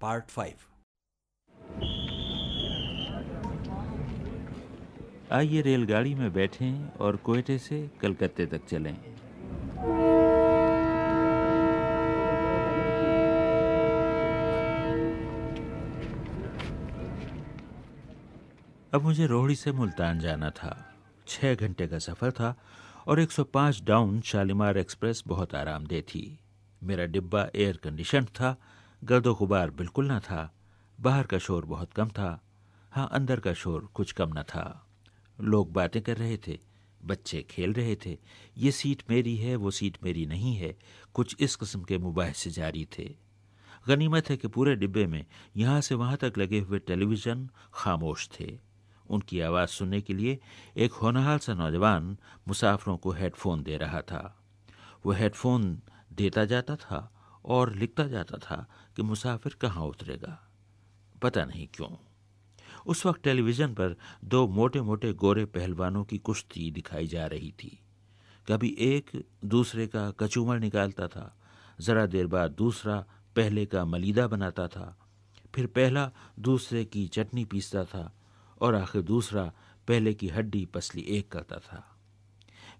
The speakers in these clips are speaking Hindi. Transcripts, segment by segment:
Part five. आइए रेलगाड़ी में बैठें और कोयटे से कलकत्ते तक चलें। अब मुझे रोहड़ी से मुल्तान जाना था। छः घंटे का सफ़र था और 105 डाउन शालीमार एक्सप्रेस बहुत आरामदेह थी। मेरा डिब्बा एयर कंडीशन था गर्दो गुबार बिल्कुल ना था। बाहर का शोर बहुत कम था। हाँ अंदर का शोर कुछ कम न था। लोग बातें कर रहे थे, बच्चे खेल रहे थे। ये सीट मेरी है, वो सीट मेरी नहीं है। कुछ इस किस्म के मुबाहसे जारी थे। गनीमत है कि पूरे डिब्बे में यहाँ से वहाँ तक लगे हुए टेलीविज़न खामोश थे। उनकी आवाज़ सुनने के लिए एक होनहार सा नौजवान मुसाफरों को हेडफोन दे रहा था। वो हेडफोन देता जाता था। और लिखता जाता था कि मुसाफिर कहाँ उतरेगा। पता नहीं क्यों। उस वक्त टेलीविज़न पर दो मोटे मोटे गोरे पहलवानों की कुश्ती दिखाई जा रही थी। कभी एक दूसरे का कचूमर निकालता था। ज़रा देर बाद दूसरा पहले का मलीदा बनाता था। फिर पहला दूसरे की चटनी पीसता था और आखिर दूसरा पहले की हड्डी पसली एक करता था।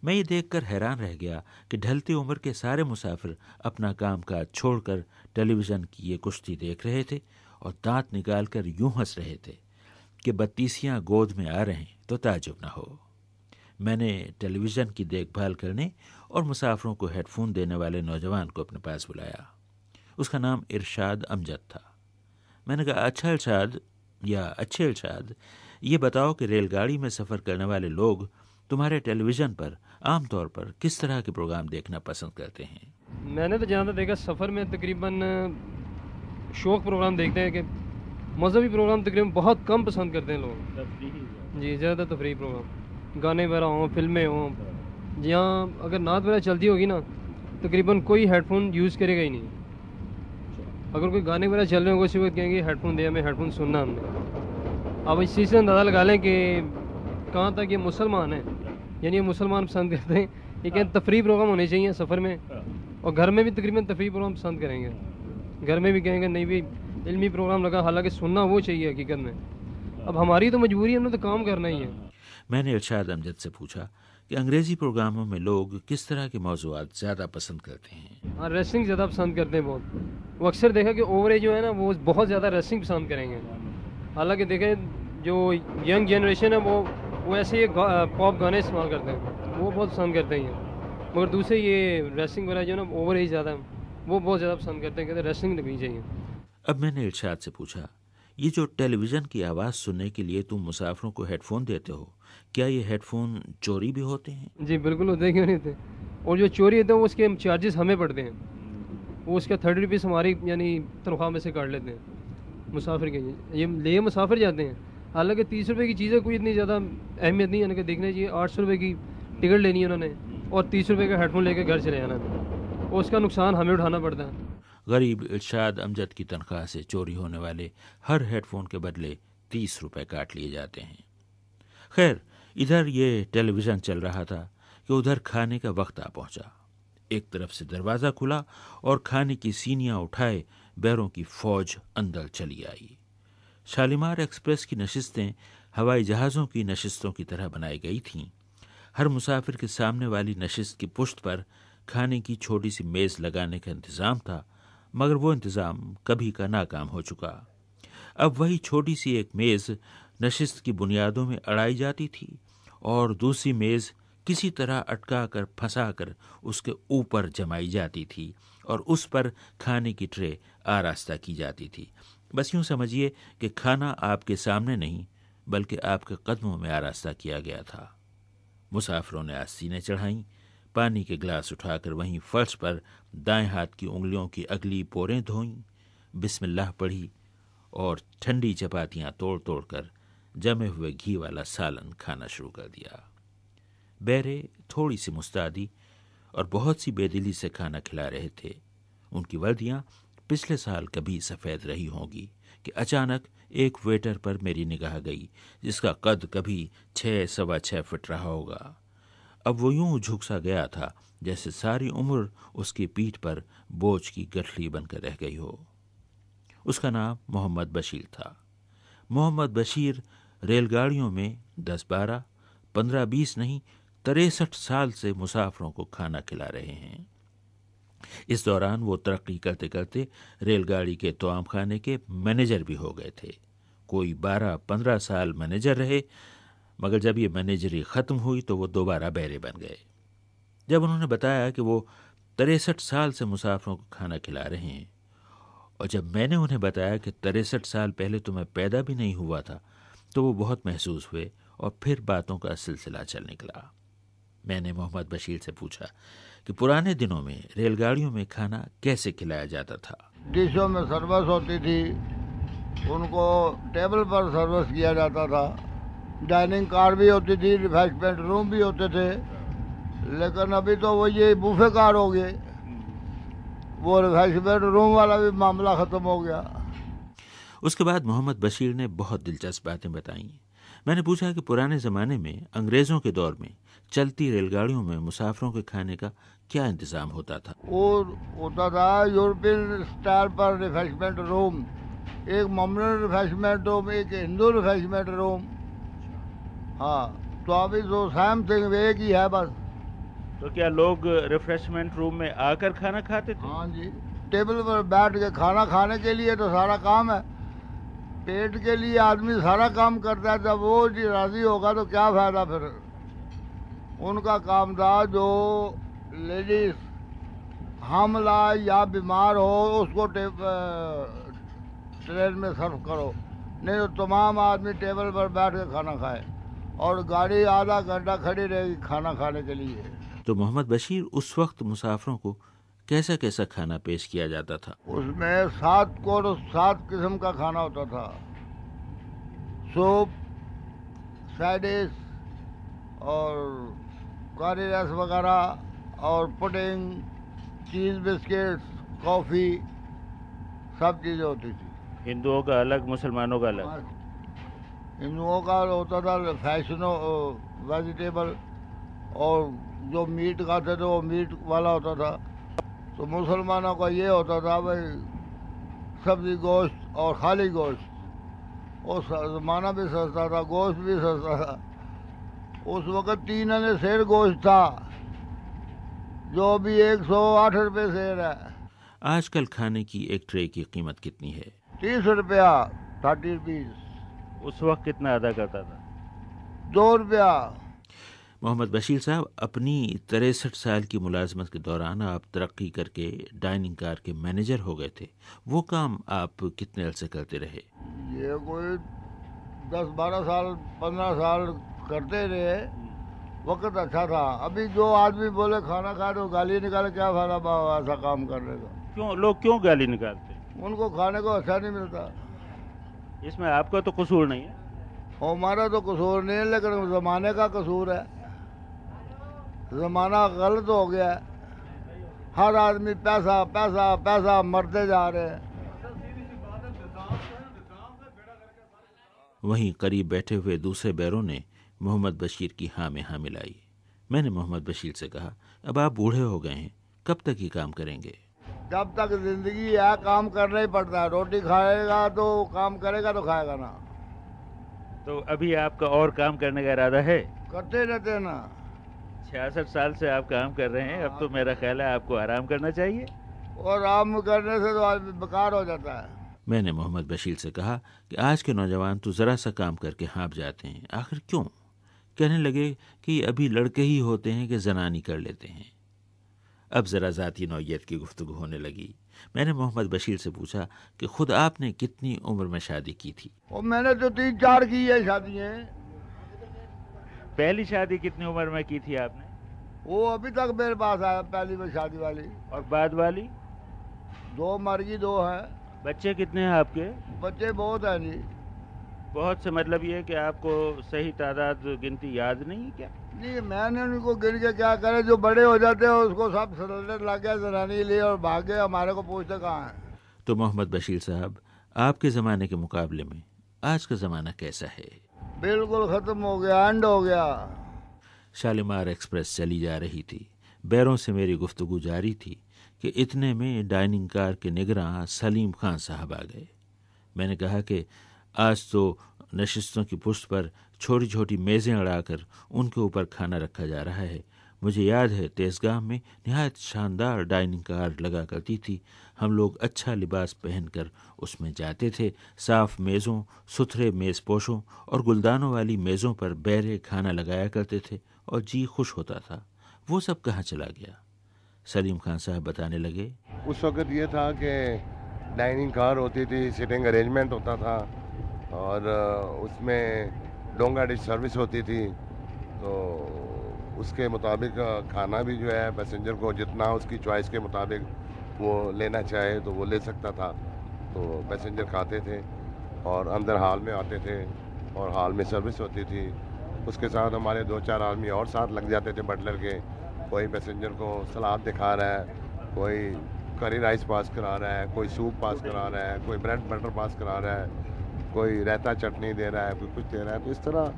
मैं ये देखकर हैरान रह गया कि ढलती उम्र के सारे मुसाफिर अपना काम काज छोड़कर टेलीविज़न की ये कुश्ती देख रहे थे और दांत निकाल कर यूँ हंस रहे थे कि बत्तीसियाँ गोद में आ रहे हैं तो ताजुब न हो। मैंने टेलीविज़न की देखभाल करने और मुसाफरों को हेडफोन देने वाले नौजवान को अपने पास बुलाया। उसका नाम इरशाद अमजद था। मैंने कहा अच्छा इरशाद या अच्छे इरशाद, ये बताओ कि रेलगाड़ी में सफ़र करने वाले लोग तुम्हारे टेलीविज़न पर आमतौर पर किस तरह के प्रोग्राम देखना पसंद करते हैं? मैंने तो जहाँ तक देखा सफ़र में तकरीबन शौक प्रोग्राम देखते हैं कि मजहबी प्रोग्राम तकरीबन बहुत कम पसंद करते हैं लोग। जी ज़्यादा तफरी प्रोग्राम। गाने वगैरह हों फ़िल्में हों जहाँ अगर नात वगैरह चलती होगी ना तकरीबन कोई हेडफोन यूज़ करेगा ही नहीं। अगर कोई गाने वगैरह चल रहे होंगे उसी वक्त कहेंगे हेडफोन दे हमें हेडफोन सुनना हमने। अब इस चीज़ से अंदाज़ा लगा लें कि कहाँ तक ये मुसलमान हैं। यानी ये मुसलमान पसंद करते हैं। ये कहते तफरी प्रोग्राम होने चाहिए सफ़र में। और घर में भी तकरीबन तफरी प्रोग्राम पसंद करेंगे। घर में भी कहेंगे नहीं भी इल्मी प्रोग्राम लगा हालाँकि सुनना वो चाहिए हकीकत में। अब हमारी तो मजबूरी है हमने तो काम करना ही है। मैंने इरशाद अमजद से पूछा कि अंग्रेज़ी प्रोग्रामों में लोग किस तरह के मौजूद ज़्यादा पसंद करते हैं? हाँ रेसलिंग ज़्यादा पसंद करते हैं बहुत। वो अक्सर देखा कि ओवर एज जो है ना वो बहुत ज़्यादा रेसलिंग पसंद करेंगे। हालाँकि देखें जो यंग जनरेशन है वो वो ऐसे ये पॉप गाने इस्तेमाल करते हैं। वो बहुत पसंद करते हैं मगर दूसरे ये रेसलिंग वगैरह जो है ना ओवर एज ज़्यादा वो बहुत ज़्यादा पसंद करते हैं कहते रेसलिंग लगनी चाहिए। अब मैंने इर्शाद से पूछा ये जो टेलीविज़न की आवाज़ सुनने के लिए तुम मुसाफरों को हेडफोन देते हो क्या ये हेडफोन चोरी भी होते हैं? जी बिल्कुल होते क्यों नहीं होते? और जो चोरी होते हैं उसके चार्जेस हमें पड़ते हैं। वो उसका थर्टी रुपीज़ हमारी यानी तनख्वाह में से काट लेते हैं मुसाफिर के ये ले मुसाफिर जाते हैं। हालाँकि तीस रुपये की चीज़ें कोई इतनी ज़्यादा अहमियत नहीं है कि देखना चाहिए, आठ सौ रुपये की टिकट लेनी है उन्होंने और तीस रुपये का हेडफोन लेकर घर चले जाना उसका नुकसान हमें उठाना पड़ता है। गरीब इर्शाद अमजद की तनख्वाह से चोरी होने वाले हर हेडफोन के बदले तीस रुपए काट लिए जाते हैं। खैर, इधर ये टेलीविज़न चल रहा था कि उधर खाने का वक्त आ पहुँचा। एक तरफ़ से दरवाज़ा खुला और खाने की सीनियाँ उठाए बैरों की फौज अंदर चली आई। शालीमार एक्सप्रेस की नशस्तें हवाई जहाज़ों की नशस्तों की तरह बनाई गई थीं। हर मुसाफिर के सामने वाली नशस्त की पुश्त पर खाने की छोटी सी मेज़ लगाने का इंतज़ाम था, मगर वो इंतज़ाम कभी का नाकाम हो चुका। अब वही छोटी सी एक मेज़ नशस्त की बुनियादों में अड़ाई जाती थी और दूसरी मेज़ किसी तरह अटका कर फंसा कर उसके ऊपर जमाई जाती थी और उस पर खाने की ट्रे आरास्ता की जाती थी। बस यूँ समझिए कि खाना आपके सामने नहीं, बल्कि आपके कदमों में आरास्ता किया गया था। मुसाफरों ने आस्तीनें चढ़ाई, पानी के गिलास उठाकर वहीं फर्श पर दाएँ हाथ की उंगलियों की अगली पोरें धोईं, बिस्मिल्लाह पढ़ी और ठंडी चपातियाँ तोड़ तोड़ कर जमे हुए घी वाला सालन खाना शुरू कर दिया। बैरे थोड़ी सी मुस्तादी और बहुत सी बेदिली से खाना खिला रहे थे। उनकी वर्दियाँ पिछले साल कभी सफ़ेद रही होंगी कि अचानक एक वेटर पर मेरी निगाह गई, जिसका कद कभी छः सवा छः फिट रहा होगा। अब वो यूँ झुक सा गया था, जैसे सारी उम्र उसकी पीठ पर बोझ की गठली बनकर रह गई हो। उसका नाम मोहम्मद बशीर था। मोहम्मद बशीर रेलगाड़ियों में दस बारह, पंद्रह बीस नहीं, तिरसठ साल से मुसाफरों को खाना खिला रहे हैं। इस दौरान वो तरक्की करते करते रेलगाड़ी के तोआम खाने के मैनेजर भी हो गए थे। कोई बारह पंद्रह साल मैनेजर रहे, मगर जब ये मैनेजरी ख़त्म हुई तो वो दोबारा बैरे बन गए। जब उन्होंने बताया कि वो तिरसठ साल से मुसाफिरों को खाना खिला रहे हैं, और जब मैंने उन्हें बताया कि तिरसठ साल पहले तो मैं पैदा भी नहीं हुआ था तो वो बहुत महसूस हुए और फिर बातों का सिलसिला चल निकला। मैंने मोहम्मद बशीर से पूछा कि पुराने दिनों में रेलगाड़ियों में खाना कैसे खिलाया जाता था। डिशों में सर्विस होती थी। उनको टेबल पर सर्विस किया जाता था। डाइनिंग कार भी होती थी रिफ्रेशमेंट रूम भी होते थे। लेकिन अभी तो वो ये बूफे कार हो गए। वो रिफ्रेशमेंट रूम वाला भी मामला ख़त्म हो गया। उसके बाद मोहम्मद बशीर ने बहुत दिलचस्प बातें बताई। मैंने पूछा कि पुराने ज़माने में अंग्रेज़ों के दौर में चलती रेलगाड़ियों में मुसाफरों के खाने का क्या इंतज़ाम होता था? वो होता था यूरोपियन स्टाइल पर रिफ्रेशमेंट रूम एक मॉमरन रिफ्रेशमेंट रूम एक हिंदू रिफ्रेशमेंट रूम। हाँ तो अभी तो सेम थिंग एक ही है बस। तो क्या लोग रिफ्रेशमेंट रूम में आकर खाना खाते थे? हाँ जी टेबल पर बैठ के खाना खाने के लिए तो सारा काम है। पेट के लिए आदमी सारा काम करता है जब वो जी राज़ी होगा तो क्या फ़ायदा फिर? उनका काम था जो लेडीज़ हमला या बीमार हो उसको ट्रेन में सर्व करो। नहीं तो तमाम आदमी टेबल पर बैठ कर खाना खाए और गाड़ी आधा घंटा खड़ी रहेगी खाना खाने के लिए। तो मोहम्मद बशीर उस वक्त मुसाफरों को कैसा कैसा खाना पेश किया जाता था? उसमें सात कोर्स सात किस्म का खाना होता था। सूप साइडिस और कारी रस वगैरह और पुडिंग चीज़ बिस्किट्स कॉफ़ी सब चीज़ें होती थी। हिंदुओं का अलग मुसलमानों का अलग। हिंदुओं का होता था फैशनो वेजिटेबल और जो मीट खाते थे वो मीट वाला होता था। तो मुसलमानों का ये होता था भाई सब्ज़ी गोश्त और खाली गोश्त। और ज़माना भी सस्ता था गोश्त भी सस्ता था। उस वक़्त तीन अने शेर गोश्त था। जो अभी एक सौ आठ रुपये शेर है। आजकल खाने की एक ट्रे की कीमत कितनी है? तीस रुपया थर्टी रुपीज़ उस वक्त कितना अदा करता था? दो रुपया। मोहम्मद बशीर साहब अपनी तिरसठ साल की मुलाजमत के दौरान आप तरक्की करके डाइनिंग कार के मैनेजर हो गए थे। वो काम आप कितने अरसे करते रहे? ये कोई दस बारह साल पंद्रह साल करते रहे। वक्त अच्छा था। अभी जो आदमी बोले खाना खाए तो गाली निकाले क्या फ़ायदा ऐसा काम करने का? क्यों? लोग क्यों गाली निकालते? उनको खाने को अच्छा नहीं मिलता। इसमें आपका तो कसूर नहीं है। हमारा तो कसूर नहीं है लेकिन ज़माने का कसूर है। ज़माना गलत हो गया है। हर आदमी पैसा पैसा पैसा मरते जा रहे हैं। वहीं करीब बैठे हुए दूसरे बैरों ने मोहम्मद बशीर की हाँ में हाँ मिलाई। मैंने मोहम्मद बशीर से कहा अब आप बूढ़े हो गए हैं कब तक ये काम करेंगे? जब तक ज़िंदगी है काम करना ही पड़ता है। रोटी खाएगा तो काम करेगा तो खाएगा ना। तो अभी आपका और काम करने का इरादा है? करते रहते ना। छियासठ साल से आप काम कर रहे हैं अब तो मेरा ख्याल है आपको आराम करना चाहिए। और आराम करने से तो आदमी बेकार हो जाता है। मैंने मोहम्मद बशीर से कहा कि आज के नौजवान तो ज़रा सा काम करके हाँप जाते हैं आखिर क्यों? कहने लगे कि अभी लड़के ही होते हैं कि जनानी कर लेते हैं। अब ज़रा ज़ाती नौीयत की गुफ्तु होने लगी। मैंने मोहम्मद बशीर से पूछा कि खुद आपने कितनी उम्र में शादी की थी? और मैंने तो तीन चार की है शादियाँ। पहली शादी कितनी उम्र में की थी आपने? वो अभी तक मेरे पास आया पहली में शादी वाली। और बाद वाली? दो मर्गी दो हैं। बच्चे कितने हैं आपके? बच्चे बहुत हैं जी। बहुत से मतलब ये कि आपको सही तादाद गिनती याद नहीं है क्या? नहीं मैंने उनको गिन के क्या करे? जो बड़े हो जाते हैं उसको सब सिलेंडर लग गया जनानी लिए और भागे हमारे को पूछते कहाँ हैं? तो मोहम्मद बशीर साहब आपके ज़माने के मुकाबले में आज का ज़माना कैसा है? बिल्कुल ख़त्म हो गया एंड हो गया। शालीमार एक्सप्रेस चली जा रही थी। बैरों से मेरी गुफ्तगु जारी थी कि इतने में डाइनिंग कार के निगरान सलीम खान साहब आ गए। मैंने कहा कि आज तो नशस्तों की पुष्ट पर छोटी छोटी मेज़ें अड़ाकर उनके ऊपर खाना रखा जा रहा है। मुझे याद है, तेजगाह में नहायत शानदार डाइनिंग कार लगा करती थी। हम लोग अच्छा लिबास पहनकर उसमें जाते थे। साफ़ मेज़ों, सुथरे मेज़ पोशों और गुलदानों वाली मेज़ों पर बैरे खाना लगाया करते थे और जी खुश होता था। वो सब कहाँ चला गया? सलीम खान साहब बताने लगे। उस वक्त ये था कि डाइनिंग कार होती थी, सिटिंग अरेंजमेंट होता था। और उसमें डोंगा डिश सर्विस होती थी तो उसके मुताबिक खाना भी जो है पैसेंजर को जितना उसकी चॉइस के मुताबिक वो लेना चाहे तो वो ले सकता था। तो पैसेंजर खाते थे और अंदर हॉल में आते थे और हॉल में सर्विस होती थी। उसके साथ हमारे दो चार आदमी और साथ लग जाते थे बटलर के। कोई पैसेंजर को सलाद दिखा रहा है, कोई करी राइस पास करा रहा है, कोई सूप पास करा रहा है, कोई ब्रेड बटर पास करा रहा है। कोई रायता चटनी दे रहा है, कोई कुछ दे रहा है। तो इस तरह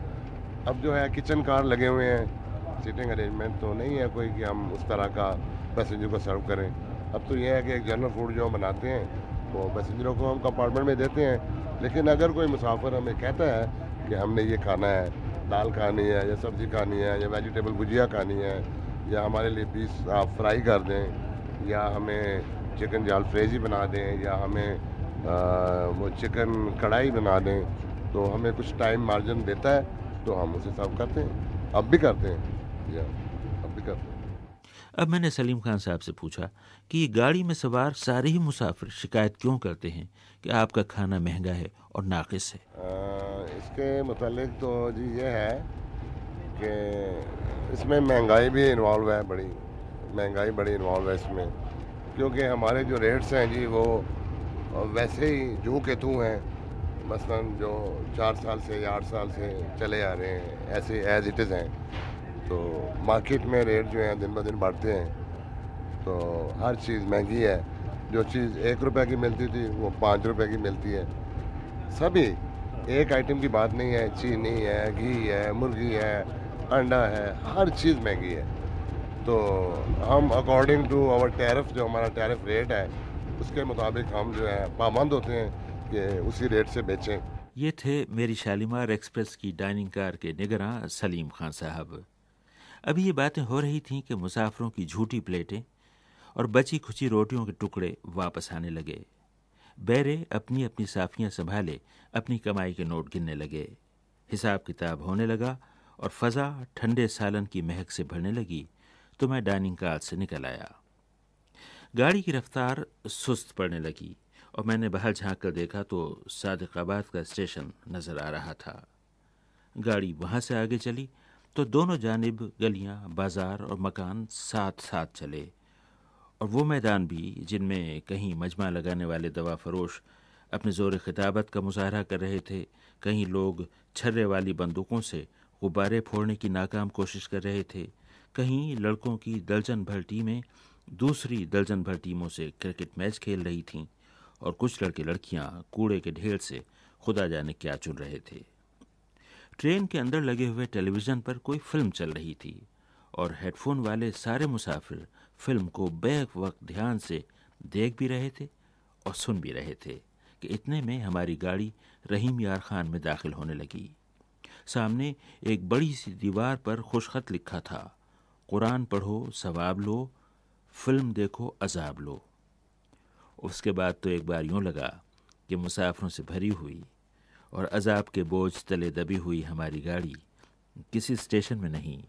अब जो है किचन कार लगे हुए हैं। सीटिंग अरेंजमेंट तो नहीं है कोई कि हम उस तरह का पैसेंजर को सर्व करें। अब तो यह है कि एक जनरल फ़ूड जो हम बनाते हैं वो पैसेंजरों को हम कंपार्टमेंट में देते हैं। लेकिन अगर कोई मुसाफिर हमें कहता है कि हमने ये खाना है, दाल खानी है, या सब्ज़ी खानी है, या वेजिटेबल भुजिया खानी है, या हमारे लिए पीस आप फ्राई कर दें, या हमें चिकन जाल फ्रेजी बना दें, या हमें आ, वो चिकन कढ़ाई बना दें तो हमें कुछ टाइम मार्जिन देता है तो हम उसे सर्व करते हैं। अब भी करते हैं। या अब भी करते हैं। अब मैंने सलीम खान साहब से पूछा कि ये गाड़ी में सवार सारे ही मुसाफिर शिकायत क्यों करते हैं कि आपका खाना महँगा है और नाकिस है? आ, इसके मतलब तो जी ये है कि इसमें महँगाई भी इन्वॉल्व है बड़ी महँगाई बड़ी इन्वॉल्व है इसमें। क्योंकि हमारे जो रेट्स हैं जी वो वैसे ही जू के तू हैं, मसलन जो चार साल से या आठ साल से चले आ रहे हैं, ऐसे एज इट इज़ हैं तो मार्केट में रेट जो हैं दिन ब दिन बढ़ते हैं। तो हर चीज़ महँगी है। जो चीज़ एक रुपए की मिलती थी, वो पाँच रुपए की मिलती है। सभी, एक आइटम की बात नहीं है, चीनी है, घी है, मुर्गी है, अंडा है, हर चीज़ महँगी है। तो हम अकॉर्डिंग टू आवर टैरिफ जो हमारा टैरिफ रेट है उसके मुताबिक हम जो है पाबंद होते हैं कि उसी रेट से बेचें। ये थे मेरी शालीमार एक्सप्रेस की डाइनिंग कार के निगरान सलीम खान साहब। अभी ये बातें हो रही थीं कि मुसाफरों की झूठी प्लेटें और बची खुची रोटियों के टुकड़े वापस आने लगे। बैरे अपनी अपनी साफियाँ संभाले, अपनी कमाई के नोट गिनने लगे। हिसाब किताब होने लगा और फजा ठंडे सालन की महक से भरने लगी तो मैं डाइनिंग कार से निकल आया। गाड़ी की रफ्तार सुस्त पड़ने लगी और मैंने बाहर झाँक कर देखा तो सादिकाबाद का स्टेशन नज़र आ रहा था। गाड़ी वहाँ से आगे चली तो दोनों जानब, गलियाँ, बाज़ार और मकान साथ साथ चले और वो मैदान भी जिनमें कहीं मजमा लगाने वाले दवा फरोश अपने ज़ोर खिताबत का मुजाहरा कर रहे थे, कहीं लोग छर्रे वाली बंदूकों से गुब्बारे फोड़ने की नाकाम कोशिश कर रहे थे, कहीं लड़कों की दर्जन भर टीमें दूसरी दर्जन भर टीमों से क्रिकेट मैच खेल रही थीं और कुछ लड़के लड़कियाँ कूड़े के ढेर से खुदा जाने क्या चुन रहे थे। ट्रेन के अंदर लगे हुए टेलीविज़न पर कोई फ़िल्म चल रही थी और हेडफोन वाले सारे मुसाफिर फ़िल्म को बैक वक्त ध्यान से देख भी रहे थे और सुन भी रहे थे कि इतने में हमारी गाड़ी रहीम यार खान में दाखिल होने लगी। सामने एक बड़ी सी दीवार पर खुशखत लिखा था, कुरान पढ़ो, सवाब लो फ़िल्म देखो, अजाब लो। उसके बाद तो एक बार यूँ लगा कि मुसाफरों से भरी हुई और अजाब के बोझ तले दबी हुई हमारी गाड़ी किसी स्टेशन में नहीं,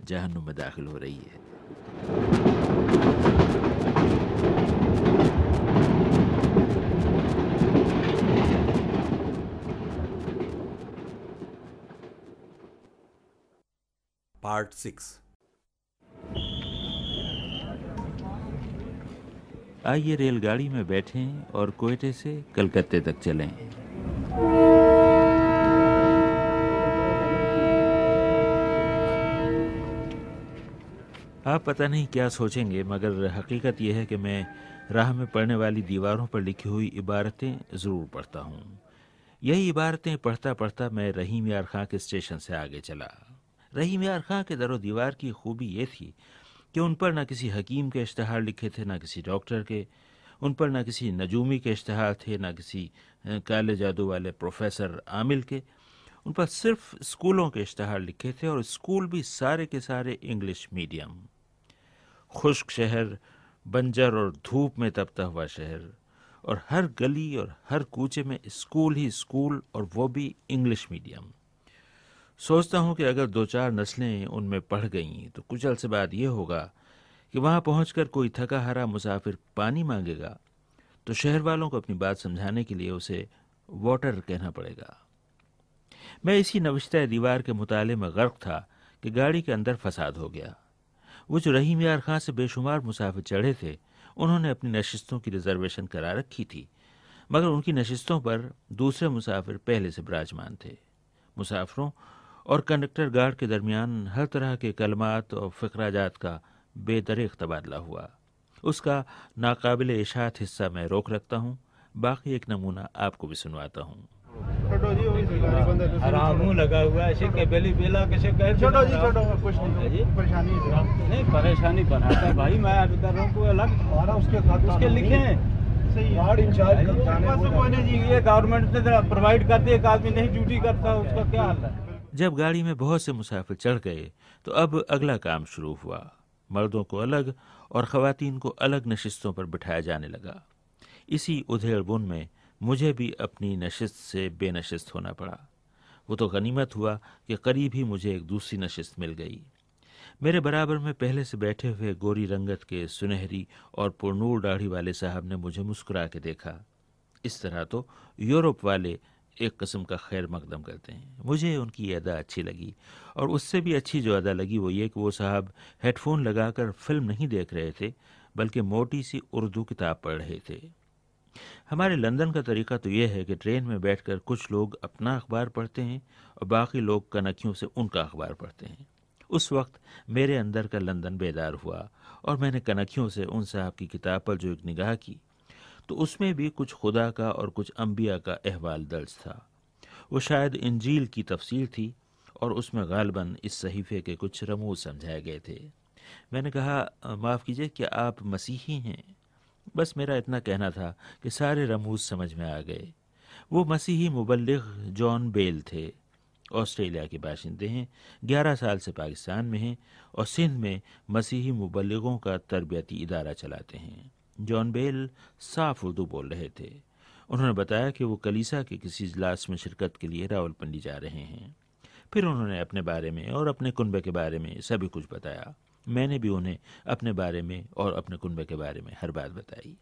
जहन्नुम में दाखिल हो रही है। Part six. आइए रेलगाड़ी में बैठें और कोयटे से कलकत्ते तक चलें। आप पता नहीं क्या सोचेंगे, मगर हकीकत यह है कि मैं राह में पढ़ने वाली दीवारों पर लिखी हुई इबारतें ज़रूर पढ़ता हूँ। यही इबारतें पढ़ता पढ़ता मैं रहीम यार खां के स्टेशन से आगे चला। रहीम यार खां के दरो दीवार की खूबी ये थी कि उन पर ना किसी हकीम के इश्तहार लिखे थे, ना किसी डॉक्टर के। उन पर ना किसी नजूमी के इश्तहार थे, ना किसी काले जादू वाले प्रोफेसर आमिल के। उन पर सिर्फ़ स्कूलों के इश्तहार लिखे थे और स्कूल भी सारे के सारे इंग्लिश मीडियम। खुश्क शहर, बंजर और धूप में तपता हुआ शहर। और हर गली और हर कूचे में स्कूल ही स्कूल और वो भी इंग्लिश मीडियम। सोचता हूँ कि अगर दो चार नस्लें उनमें पढ़ गईं तो कुछ से बात यह होगा कि वहाँ पहुंचकर कोई थका हरा मुसाफिर पानी मांगेगा तो शहर वालों को अपनी बात समझाने के लिए उसे वाटर कहना पड़ेगा। मैं इसी नविश्ता दीवार के मुताले में गर्क था कि गाड़ी के अंदर फसाद हो गया। वो जो रहीम यार खां से बेशुमार मुसाफिर चढ़े थे, उन्होंने अपनी नशिस्तों की रिजर्वेशन करा रखी थी, मगर उनकी नशिस्तों पर दूसरे मुसाफिर पहले से विराजमान थे। मुसाफरों और कंडक्टर गार्ड के दरमियान हर तरह के कलमात और फ़िक्राजात का बेदरेक तबादला हुआ। उसका नाकाबिल इशात हिस्सा मैं रोक रखता हूँ। बाकी एक नमूना आपको भी सुनवाता हूँ। लगा हुआ है के बेली बेला कैसे कह छोटो जी छोटो कुछ नहीं परेशानी नहीं परेशानी बनाता भाई मैं अभी कर रहा हूँ अलग उसके उसके लिखे हैं। गवर्नमेंट ने प्रोवाइड करती है एक आदमी नहीं ड्यूटी करता उसका क्या हाल है? जब गाड़ी में बहुत से मुसाफिर चढ़ गए तो अब अगला काम शुरू हुआ। मर्दों को अलग और ख़वातीन को अलग नशिस्तों पर बिठाया जाने लगा। इसी उधेड़ बुन में मुझे भी अपनी नशिस्त से बेनशिस्त होना पड़ा। वो तो गनीमत हुआ कि करीब ही मुझे एक दूसरी नशिस्त मिल गई। मेरे बराबर में पहले से बैठे हुए गोरी रंगत के सुनहरी और पुरनूर दाढ़ी वाले साहब ने मुझे मुस्कुरा के देखा। इस तरह तो यूरोप वाले एक कस्म का खैर मकदम करते हैं। मुझे उनकी अदा अच्छी लगी और उससे भी अच्छी जो अदा लगी वो ये कि वो साहब हेडफोन लगाकर फ़िल्म नहीं देख रहे थे, बल्कि मोटी सी उर्दू किताब पढ़ रहे थे। हमारे लंदन का तरीका तो यह है कि ट्रेन में बैठकर कुछ लोग अपना अखबार पढ़ते हैं और बाकी लोग कनखियों से उनका अखबार पढ़ते हैं। उस वक्त मेरे अंदर का लंदन बेदार हुआ और मैंने कनखियों से उन साहब की किताब पर जो एक निगाह की तो उसमें भी कुछ खुदा का और कुछ अम्बिया का अहवाल दर्ज था। वो शायद इंजील की तफसीर थी और उसमें गालबन इस सहीफे के कुछ रमूज समझाए गए थे। मैंने कहा, माफ़ कीजिए कि आप मसीही हैं? बस मेरा इतना कहना था कि सारे रमूज समझ में आ गए। वो मसीही मुबल्लिग जॉन बेल थे। ऑस्ट्रेलिया के बाशिंदे हैं, ग्यारह साल से पाकिस्तान में हैं और सिंध में मसीही मुबल्लिगों का तरबियती इदारा चलाते हैं। जॉन बेल साफ़ उर्दू बोल रहे थे। उन्होंने बताया कि वो कलीसा के किसी इजलास में शिरकत के लिए रावलपिंडी जा रहे हैं। फिर उन्होंने अपने बारे में और अपने कुनबे के बारे में सभी कुछ बताया। मैंने भी उन्हें अपने बारे में और अपने कुनबे के बारे में हर बात बताई।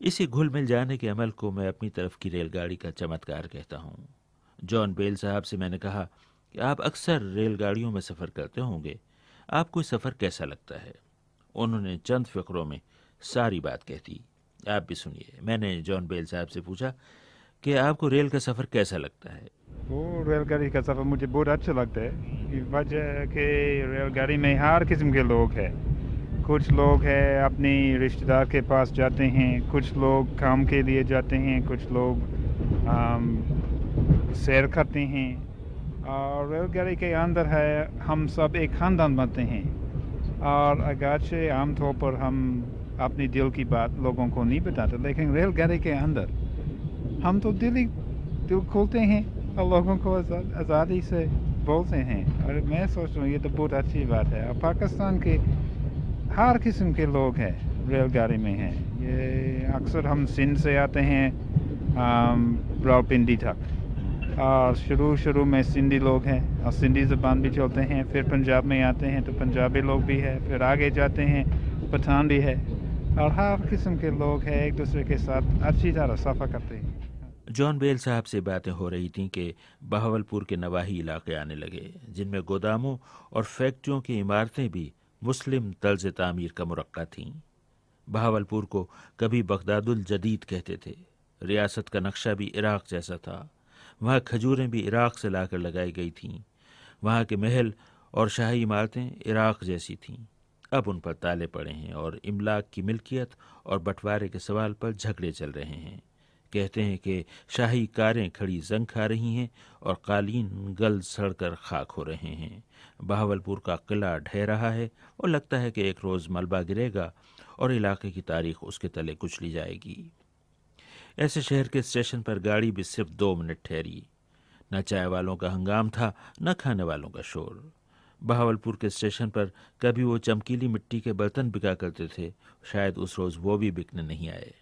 इसी घुल मिल जाने के अमल को मैं अपनी तरफ़ की रेलगाड़ी का चमत्कार कहता हूँ। जॉन बेल साहब से मैंने कहा कि आप अक्सर रेलगाड़ियों में सफ़र करते होंगे। आपको सफ़र कैसा लगता है? उन्होंने चंद फिक्रों में सारी बात कहती। आप भी सुनिए। मैंने जॉन बेल साहब से पूछा कि आपको रेल का सफ़र कैसा लगता है? वो रेलगाड़ी का सफ़र मुझे बहुत अच्छा लगता है। वजह के रेलगाड़ी में हर किस्म के लोग हैं। कुछ लोग हैं अपने रिश्तेदार के पास जाते हैं, कुछ लोग काम के लिए जाते हैं, कुछ लोग सैर करते हैं। और रेलगाड़ी के अंदर है, हम सब एक ख़ानदान बनते हैं। और अगरचे आमतौर पर हम अपनी दिल की बात लोगों को नहीं बताते, लेकिन रेलगाड़ी के अंदर हम तो दिल ही दिल खोलते हैं और लोगों को आज़ादी से बोलते हैं। और मैं सोच रहा हूँ, ये तो बहुत अच्छी बात है। और पाकिस्तान के हर किस्म के लोग हैं रेलगाड़ी में हैं। ये अक्सर हम सिंध से आते हैं रावलपिंडी तक। और शुरू शुरू में सिंधी लोग हैं, और सिंधी ज़बान भी चलते हैं, फिर पंजाब में आते हैं तो पंजाबी लोग भी हैं, फिर आगे जाते हैं, पठान भी है। और हर किस्म के लोग हैं एक दूसरे के साथ अच्छी तरह सफ़ा करते हैं। जॉन बेल साहब से बातें हो रही थीं कि बहावलपुर के नवाही इलाके आने लगे, जिनमें गोदामों और फैक्ट्रियों की इमारतें भी मुस्लिम तर्ज तामीर का मुरक्का थीं। बहावलपुर को कभी बगदादुल जदीद कहते थे। रियासत का नक्शा भी इराक जैसा था। वहाँ खजूरें भी इराक से लाकर लगाई गई थीं। वहाँ के महल और शाही इमारतें इराक जैसी थीं। अब उन पर ताले पड़े हैं और इमलाक की मिल्कियत और बंटवारे के सवाल पर झगड़े चल रहे हैं। कहते हैं कि शाही कारें खड़ी जंग खा रही हैं और कालीन गल सड़कर खाक हो रहे हैं। बहावलपुर का किला ढह रहा है और लगता है कि एक रोज़ मलबा गिरेगा और इलाके की तारीख उसके तले कुचली जाएगी। ऐसे शहर के स्टेशन पर गाड़ी भी सिर्फ़ दो मिनट ठहरी। न चाय वालों का हंगाम था, न खाने वालों का शोर। बहावलपुर के स्टेशन पर कभी वो चमकीली मिट्टी के बर्तन बिका करते थे, शायद उस रोज़ वो भी बिकने नहीं आए।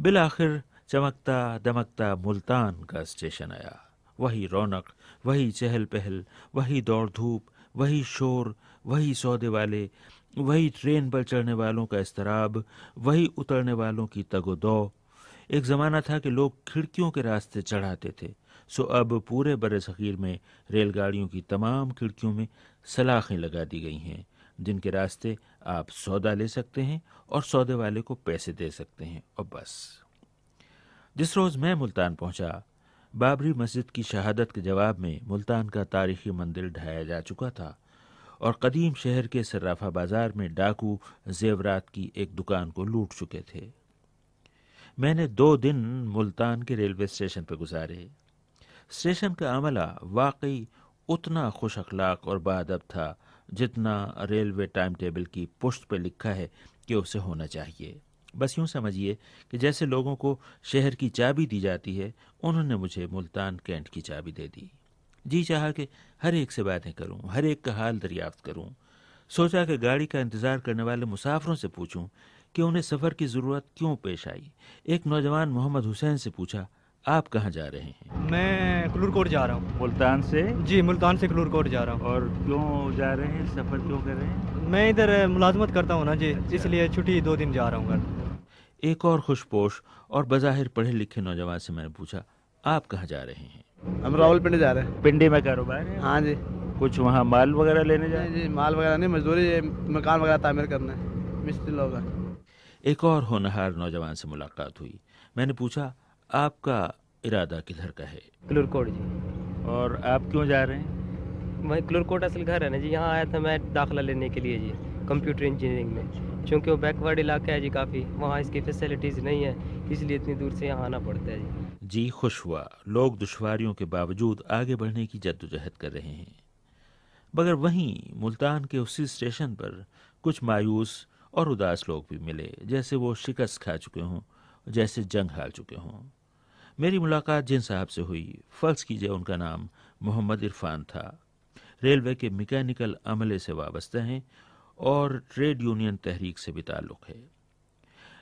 बिल आखिर चमकता दमकता मुल्तान का स्टेशन आया। वही रौनक, वही चहल पहल वही दौड़ धूप, वही शोर, वही सौदे वाले, वही ट्रेन पर चढ़ने वालों का इसतराब, वही उतरने वालों की तगोदौ। एक ज़माना था कि लोग खिड़कियों के रास्ते चढ़ाते थे। सो अब पूरे बर सग़ीर में रेलगाड़ियों की तमाम खिड़कियों में सलाखें लगा दी गई हैं, जिनके रास्ते आप सौदा ले सकते हैं और सौदे वाले को पैसे दे सकते हैं, और बस। जिस रोज़ मैं मुल्तान पहुँचा, बाबरी मस्जिद की शहादत के जवाब में मुल्तान का तारीखी मंदिर ढाया जा चुका था, और कदीम शहर के सर्राफा बाज़ार में डाकू जेवरात की एक दुकान को लूट चुके थे। मैंने दो दिन मुल्तान के रेलवे स्टेशन पर गुजारे। स्टेशन का अमला वाकई उतना खुश अखलाक और बादब था जितना रेलवे टाइम टेबल की पुष्ट पर लिखा है कि उसे होना चाहिए। बस यूँ समझिए कि जैसे लोगों को शहर की चाबी दी जाती है उन्होंने मुझे मुल्तान कैंट की चाबी दे दी। जी चाहा कि हर एक से बातें करूँ, हर एक का हाल दरियाफ्त करूँ। सोचा कि गाड़ी का इंतज़ार करने वाले मुसाफरों से पूछूँ कि उन्हें सफ़र की ज़रूरत क्यों पेश आई। एक नौजवान मोहम्मद हुसैन से पूछा आप कहाँ जा रहे हैं? मैं कलूरकोट जा रहा हूँ। मुल्तान से? जी मुल्तान से कलूरकोट जा रहा हूँ। और क्यों जा रहे हैं? सफ़र क्यों कर रहे हैं? मैं इधर मुलाजमत करता हूँ ना जी अच्छा। इसलिए छुट्टी दो दिन जा रहा हूँ घर। एक और खुशपोश और बज़ाहिर पढ़े लिखे नौजवान से मैंने पूछा आप कहाँ जा रहे हैं? हम रावलपिंडी जा रहे हैं। पिंडी में कारोबार है? हाँ जी। कुछ वहाँ माल वगैरह लेने जाए नहीं जी माल वगैरह नहीं मजदूरी मकान वगैरह तामीर करना है। मिस्त्री लोग एक और होनहार नौजवान से मुलाकात हुई। मैंने पूछा आपका इरादा किधर का है? क्लूरकोट जी। और आप क्यों जा रहे हैं? वही क्लूरकोट असल घर है ना जी यहाँ आया था मैं दाखिला लेने के लिए जी कंप्यूटर इंजीनियरिंग में। चूँकि वो बैकवर्ड इलाका है जी काफ़ी वहाँ इसकी फैसिलिटीज़ नहीं है इसलिए इतनी दूर से यहाँ आना पड़ता है जी। जी खुश हुआ। लोग दुश्वारियों के बावजूद आगे बढ़ने की जद्दोजहद कर रहे हैं। मगर वहीं मुल्तान के उसी स्टेशन पर कुछ मायूस और उदास लोग भी मिले जैसे वो शिकस्त खा चुके हों जैसे जंग हार चुके हों। मेरी मुलाकात जिन साहब से हुई, फ़र्ज़ कीजिए उनका नाम मोहम्मद इरफान था। रेलवे के मैकेनिकल अमले से वाबस्ता हैं और ट्रेड यूनियन तहरीक से भी ताल्लुक़ है।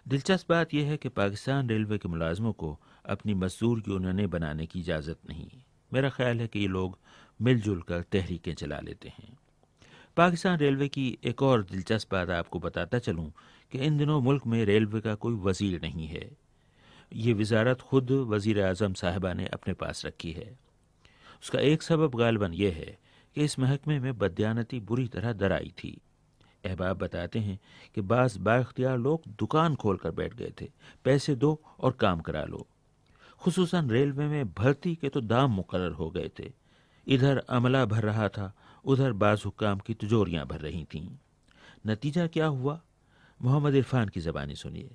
दिलचस्प बात यह है कि पाकिस्तान रेलवे के मुलाजमों को अपनी मजदूर यूनियनें बनाने की इजाज़त नहीं। मेरा ख्याल है कि ये लोग मिलजुल कर तहरीकें चला लेते हैं। पाकिस्तान रेलवे की एक और दिलचस्प बात आपको बताता चलूँ कि इन दिनों मुल्क में रेलवे का कोई वज़ीर नहीं है। ये वजारत खुद वज़ीर अजम साहिबा ने अपने पास रखी है। उसका एक सबब गालबन यह है कि इस महकमे में बदयानती बुरी तरह दराई थी। अहबाब बताते हैं कि बाज़ बाख्तियार लोग दुकान खोल कर बैठ गए थे। पैसे दो और काम करा लो। खसूस रेलवे में भर्ती के तो दाम मुकर हो गए थे। इधर अमला भर रहा था, उधर बाज हुक्काम की तिजोरियाँ भर रही थीं। नतीजा क्या हुआ? मोहम्मद इरफान की ज़बानी सुनिए।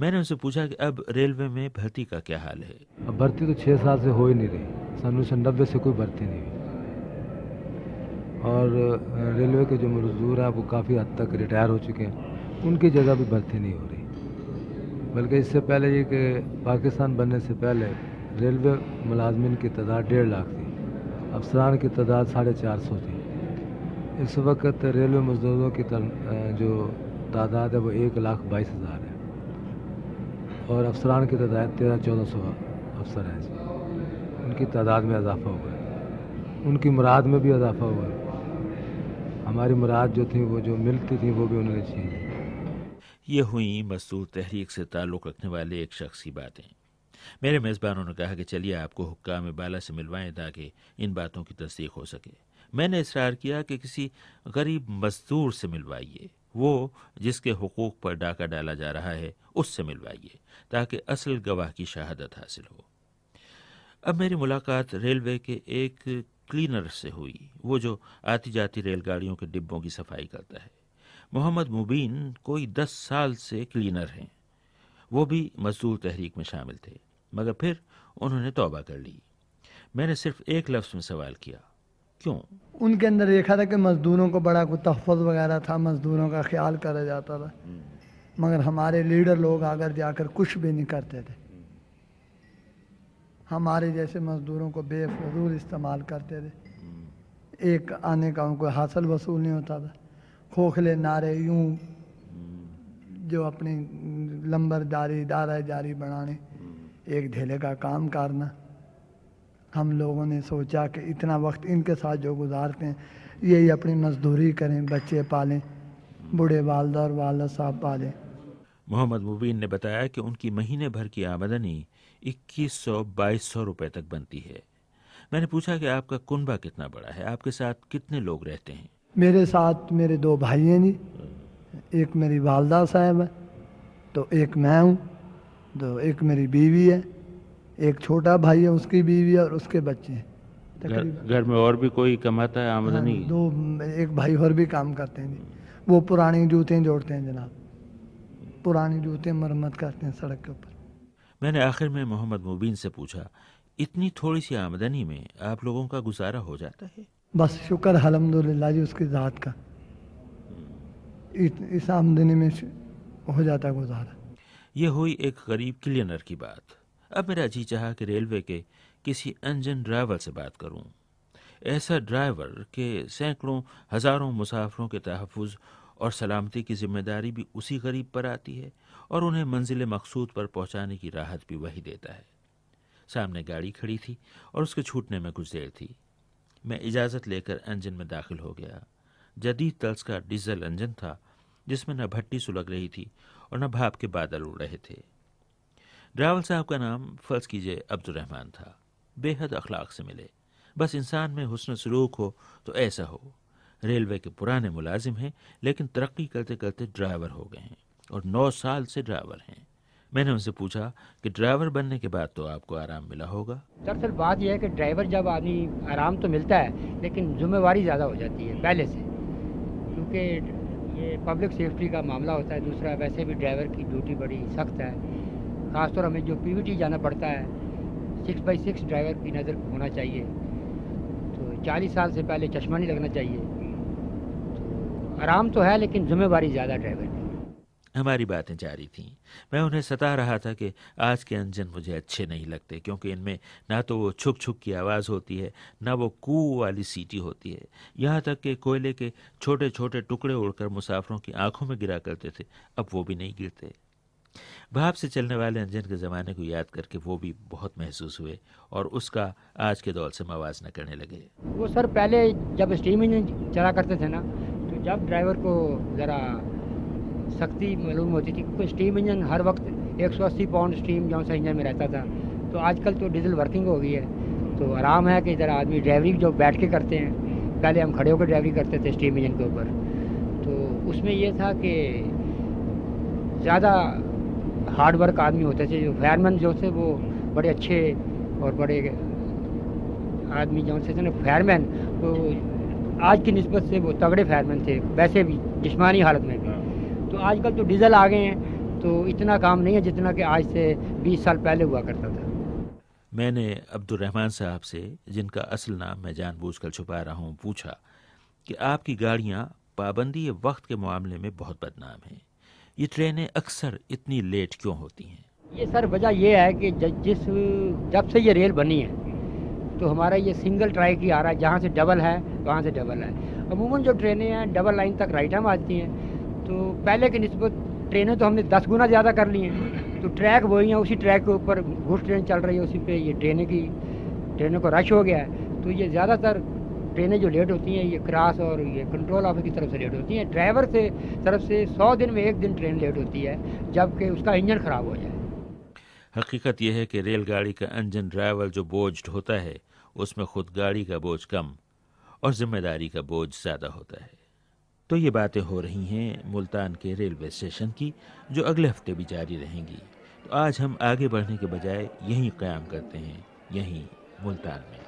मैंने उनसे पूछा कि अब रेलवे में भर्ती का क्या हाल है? अब भर्ती तो छः साल से हो ही नहीं रही। सन उन्नीस नब्बे से कोई भर्ती नहीं हुई। और रेलवे के जो मजदूर हैं, वो काफ़ी हद तक रिटायर हो चुके हैं। उनकी जगह भी भर्ती नहीं हो रही। बल्कि इससे पहले ये कि पाकिस्तान बनने से पहले रेलवे मुलाजमिन की तादाद डेढ़ लाख थी। अफसरान की तादाद साढ़े चार सौ थी। इस वक्त रेलवे मजदूरों की जो तादाद है, वो एक लाख बाईस हज़ार है। और अफसरान की तादाद तेरह चौदह सौ अफसर हैं उनकी तादाद में इजाफा हुआ है। उनकी मुराद में भी इजाफा हुआ है। हमारी मुराद जो थी, वो जो मिलती थी, वो भी उन्होंने छीन ली। ये हुई मजदूर तहरीक से ताल्लुक़ रखने वाले एक शख्स की बातें। मेरे मेज़बानों ने कहा कि चलिए आपको हुक्काम बाला से मिलवाएँ ताकि इन बातों की तस्दीक हो सके। मैंने इसरार किया कि किसी गरीब मजदूर से मिलवाइए। वो जिसके हकूक़ पर डाका डाला जा रहा है, उससे मिलवाइए, ताकि असल गवाह की शहादत हासिल हो। अब मेरी मुलाकात रेलवे के एक क्लीनर से हुई, वो जो आती जाती रेलगाड़ियों के डिब्बों की सफ़ाई करता है। मोहम्मद मुबीन कोई दस साल से क्लीनर हैं। वो भी मजदूर तहरीक में शामिल थे, मगर फिर उन्होंने तौबा कर ली। मैंने सिर्फ़ एक लफ्ज़ में सवाल किया क्यों? उनके अंदर देखा था कि मज़दूरों को बड़ा कोई तहफ़ वगैरह था मज़दूरों का ख्याल करा जाता था। मगर हमारे लीडर लोग आकर जाकर कुछ भी नहीं करते थे। हमारे जैसे मज़दूरों को बेफजूल इस्तेमाल करते थे। एक आने का उनको हासिल वसूल नहीं होता था। खोखले नारे यूँ जो अपनी लंबरदारी दारा जारी बनाने एक ढेले का काम करना। हम लोगों ने सोचा कि इतना वक्त इनके साथ जो गुजारते हैं यही अपनी मजदूरी करें बच्चे पालें बूढ़े वालदा और वालद साहब पालें। मोहम्मद मुबीन ने बताया कि उनकी महीने भर की आमदनी इक्कीस सौ बाईस सौ रुपये तक बनती है। मैंने पूछा कि आपका कुनबा कितना बड़ा है? आपके साथ कितने लोग रहते हैं? मेरे साथ मेरे दो भाई हैं जी। एक मेरी वालदा साहब है तो एक मैं हूँ तो एक मेरी बीवी है। एक छोटा भाई है उसकी बीवी है और उसके बच्चे हैं घर, घर में और भी कोई कमाता है आमदनी? हाँ, दो एक भाई और भी काम करते हैं जी। वो पुरानी जूते जोड़ते हैं जनाब। पुरानी जूते मरम्मत करते हैं सड़क के ऊपर। मैंने आखिर में मोहम्मद मुबीन से पूछा इतनी थोड़ी सी आमदनी में आप लोगों का गुजारा हो जाता है? बस शुक्र अलहमदिल्ला जी उसकी ज़ात का। इस आमदनी में हो जाता गुजारा। ये हुई एक गरीब क्लियनर की बात। अब मेरा जी चाहा कि रेलवे के किसी इंजन ड्राइवर से बात करूँ। ऐसा ड्राइवर के सैकड़ों, हज़ारों मुसाफरों के तहफ़ और सलामती की ज़िम्मेदारी भी उसी गरीब पर आती है और उन्हें मंजिल मकसूद पर पहुँचाने की राहत भी वही देता है। सामने गाड़ी खड़ी थी और उसके छूटने में कुछ देर थी। मैं इजाज़त लेकर इंजन में दाखिल हो गया। जदीद तल्स का डीजल इंजन था, जिसमें न भट्टी सुलग रही थी और न भाप के बादल उड़ रहे थे। ड्राइवर साहब का नाम फ़र्ज़ कीजिए अब्दुलरहमान था। बेहद अखलाक से मिले। बस इंसान में हुसन सलूक हो तो ऐसा हो। रेलवे के पुराने मुलाजिम हैं, लेकिन तरक्की करते करते ड्राइवर हो गए हैं और नौ साल से ड्राइवर हैं। मैंने उनसे पूछा कि ड्राइवर बनने के बाद तो आपको आराम मिला होगा? दरअसल बात यह है कि ड्राइवर जब आदमी आराम तो मिलता है, लेकिन जिम्मेवारी ज़्यादा हो जाती है, पहले से। क्योंकि ये पब्लिक सेफ्टी का मामला होता है, दूसरा वैसे भी ड्राइवर की ड्यूटी बड़ी सख्त है। ख़ासतौर हमें जो पीवीटी जाना पड़ता है सिक्स बाई सिक्स ड्राइवर की नज़र होना चाहिए। तो चालीस साल से पहले चश्मा नहीं लगना चाहिए। तो आराम तो है, लेकिन जिम्मेवारी ज़्यादा ड्राइवर की। हमारी बातें जारी थीं। मैं उन्हें सता रहा था कि आज के अंजन मुझे अच्छे नहीं लगते, क्योंकि इनमें ना तो वो छुक छुक की आवाज़ होती है, ना वो कू वाली सीटी होती है। यहाँ तक कि कोयले के छोटे छोटे टुकड़े उड़कर मुसाफरों की आँखों में गिरा करते थे, अब वो भी नहीं गिरते। भाप से चलने वाले इंजन के ज़माने को याद करके वो भी बहुत महसूस हुए और उसका आज के दौर से मवाजना करने लगे। वो सर पहले जब स्टीम इंजन चला करते थे ना तो जब ड्राइवर को ज़रा सख्ती मालूम होती थी क्योंकि स्टीम इंजन हर वक्त 180 पाउंड स्टीम जो सा इंजन में रहता था तो आजकल तो डीजल वर्किंग हो गई है। तो आराम है कि ज़रा आदमी ड्राइवरी जो बैठ के करते हैं, पहले हम खड़े होकर ड्राइवरी करते थे स्टीम इंजन के ऊपर। तो उसमें यह था कि ज़्यादा हार्ड वर्क आदमी होते थे जो फायरमैन जो थे वो बड़े अच्छे और बड़े आदमी जो थे ना फायरमैन तो आज की नस्बत से वो तगड़े फायरमैन थे वैसे भी जिसमानी हालत में भी। तो आजकल तो डीजल आ गए हैं तो इतना काम नहीं है जितना कि आज से 20 साल पहले हुआ करता था। मैंने अब्दुलरहमान साहब से जिनका असल नाम मैं जानबूझकर छुपा रहा हूँ पूछा कि आपकी गाड़ियाँ पाबंदी वक्त के मामले में बहुत बदनाम हैं। ये ट्रेनें अक्सर इतनी लेट क्यों होती हैं? ये सर वजह यह है कि जिस, जब से ये रेल बनी है तो हमारा ये सिंगल ट्रैक ही आ रहा है। जहाँ से डबल है, वहाँ से डबल है। अमूमन जो ट्रेनें हैं, डबल लाइन तक राइट हम आती हैं। तो पहले के नस्बत ट्रेनें तो हमने दस गुना ज़्यादा कर ली हैं। तो ट्रैक वही हैं, उसी ट्रैक के ऊपर घुस ट्रेन चल रही है, उसी पे ये ट्रेनें की, ट्रेनों को रश हो गया है। तो ये ज़्यादातर ट्रेनें जो लेट होती हैं, ये क्रास और ये कंट्रोल ऑफ़िस की तरफ़ से लेट होती हैं। ड्राइवर से, तरफ़ से सौ दिन में एक दिन ट्रेन लेट होती है, जबकि उसका इंजन ख़राब हो जाए। हकीकत यह है कि रेलगाड़ी का इंजन ड्राइवर जो बोझ होता है, उसमें खुद गाड़ी का बोझ कम और ज़िम्मेदारी का बोझ ज़्यादा होता है। तो ये बातें हो रही हैं मुल्तान के रेलवे स्टेशन की, जो अगले हफ़्ते भी जारी रहेंगी। तो आज हम आगे बढ़ने के बजाय यहीं क़्याम करते हैं, यहीं मुल्तान में।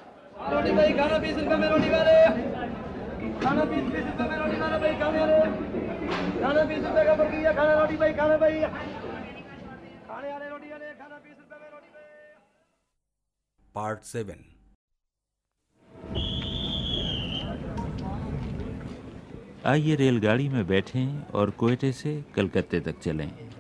रोटी भाई खाना बीस रुपए में रोटी वाले। खाना बीस बीस रुपए में रोटी वाले भाई खाने वाले। खाना बीस रुपए का खाना रोटी भाई खाना भाई। खाने वाले रोटी वाले खाना बीस रुपए में रोटी भाई। Part seven. आइए रेलगाड़ी में बैठें और कोयटे से कलकत्ते तक चलें।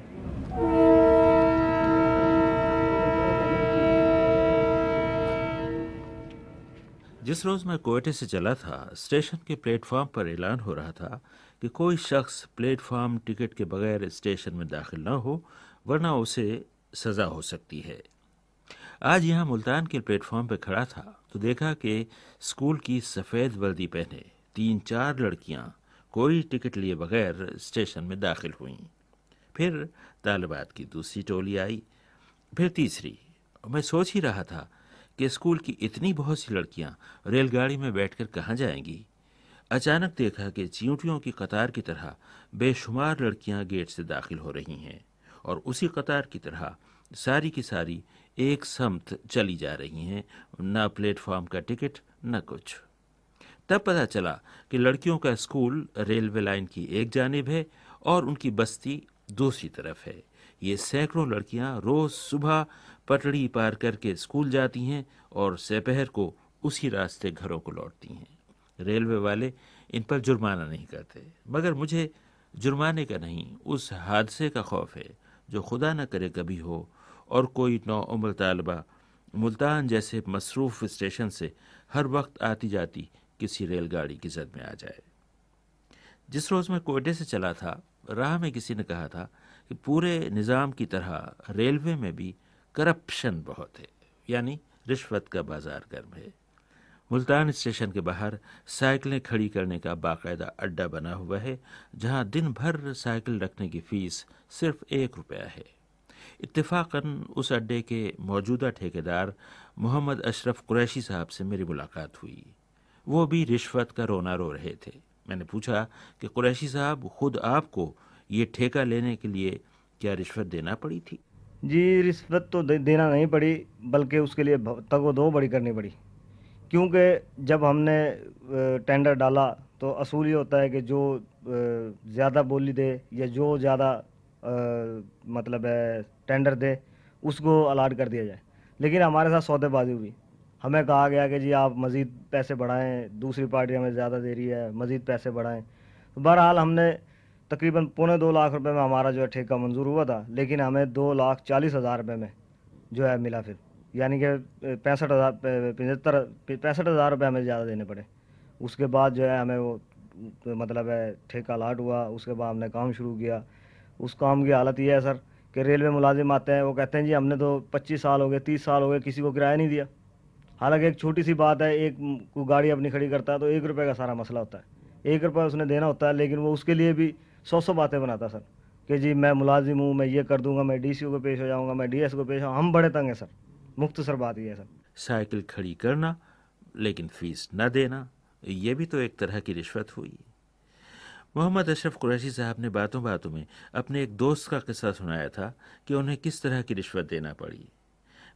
जिस रोज़ मैं कोयटे से चला था, स्टेशन के प्लेटफॉर्म पर ऐलान हो रहा था कि कोई शख्स प्लेटफॉर्म टिकट के बगैर स्टेशन में दाखिल न हो, वरना उसे सज़ा हो सकती है। आज यहाँ मुल्तान के प्लेटफॉर्म पर खड़ा था तो देखा कि स्कूल की सफ़ेद वर्दी पहने तीन चार लड़कियाँ कोई टिकट लिए बगैर स्टेशन में दाखिल हुईं। फिर तालिबात की दूसरी टोली आई, फिर तीसरी। मैं सोच ही रहा था कि स्कूल की इतनी बहुत सी लड़कियाँ रेलगाड़ी में बैठकर कहाँ जाएँगी? अचानक देखा कि चींटियों की कतार की तरह बेशुमार लड़कियाँ गेट से दाखिल हो रही हैं और उसी कतार की तरह सारी की सारी एक समत चली जा रही हैं, न प्लेटफॉर्म का टिकट, न कुछ। तब पता चला कि लड़कियों का स्कूल रेलवे लाइन की एक जानब है और उनकी बस्ती दूसरी तरफ़ है। ये सैकड़ों लड़कियाँ रोज सुबह पटड़ी पार करके स्कूल जाती हैं और दोपहर को उसी रास्ते घरों को लौटती हैं। रेलवे वाले इन पर जुर्माना नहीं करते। मगर मुझे जुर्माने का नहीं, उस हादसे का खौफ है, जो खुदा न करे कभी हो और कोई नौ उम्र तालबा, मुल्तान जैसे मसरूफ़ स्टेशन से हर वक्त आती जाती किसी रेलगाड़ी की जद में आ जाए। जिस रोज़ मैं कोयटे से चला था, राह में किसी ने कहा था कि पूरे निज़ाम की तरह रेलवे में भी करप्शन बहुत है, यानी रिश्वत का बाज़ार गर्म है। मुल्तान स्टेशन के बाहर साइकिलें खड़ी करने का बाकायदा अड्डा बना हुआ है, जहाँ दिन भर साइकिल रखने की फ़ीस सिर्फ़ एक रुपया है। इत्तेफाकन उस अड्डे के मौजूदा ठेकेदार मोहम्मद अशरफ कुरैशी साहब से मेरी मुलाकात हुई। वो भी रिश्वत का रोना रो रहे थे। मैंने पूछा कि कुरैशी साहब, खुद आपको ये ठेका लेने के लिए क्या रिश्वत देना पड़ी थी? जी रिश्वत तो दे, देना नहीं पड़ी बल्कि उसके लिए तगो दो बड़ी करनी पड़ी। क्योंकि जब हमने टेंडर डाला तो असूल ये होता है कि जो ज़्यादा बोली दे या जो ज़्यादा मतलब है टेंडर दे उसको अलाट कर दिया जाए। लेकिन हमारे साथ सौदेबाजी हुई। हमें कहा गया कि जी आप मज़ीद पैसे बढ़ाएँ दूसरी पार्टी हमें ज़्यादा दे रही है मज़ीद पैसे बढ़ाएँ। तो बहरहाल हमने तकरीबन पौने दो लाख रुपए में हमारा जो है ठेका मंजूर हुआ था, लेकिन हमें दो लाख चालीस हज़ार रुपये में जो है मिला फिर। यानी कि पैंसठ हज़ार पचहत्तर, पैंसठ हज़ार रुपये हमें ज़्यादा देने पड़े। उसके बाद जो है हमें वो मतलब है, ठेका लाट हुआ, उसके बाद हमने काम शुरू किया। उस काम की हालत ये है सर कि रेलवे मुलाजिम आते हैं, वो कहते हैं, जी, हमने तो पच्चीस साल हो गए, तीस साल हो गए, किसी को किराया नहीं दिया। हालाँकि एक छोटी सी बात है, एक को गाड़ी अपनी खड़ी करता है तो एक रुपये का सारा मसला होता है। एक रुपये उसने देना होता है, लेकिन वो उसके लिए भी सौ सौ बातें बनाता सर कि जी मैं मुलाजिम हूँ मैं ये कर दूँगा मैं डी को पेश हो जाऊँगा मैं डीएस को पेश हो हम बड़े तंग हैं सर मुफ़्त सर बात ये है सर। साइकिल खड़ी करना लेकिन फ़ीस न देना ये भी तो एक तरह की रिश्वत हुई। मोहम्मद अशरफ कुरैशी साहब ने बातों बातों में अपने एक दोस्त का किस्सा सुनाया था कि उन्हें किस तरह की रिश्वत देना पड़ी।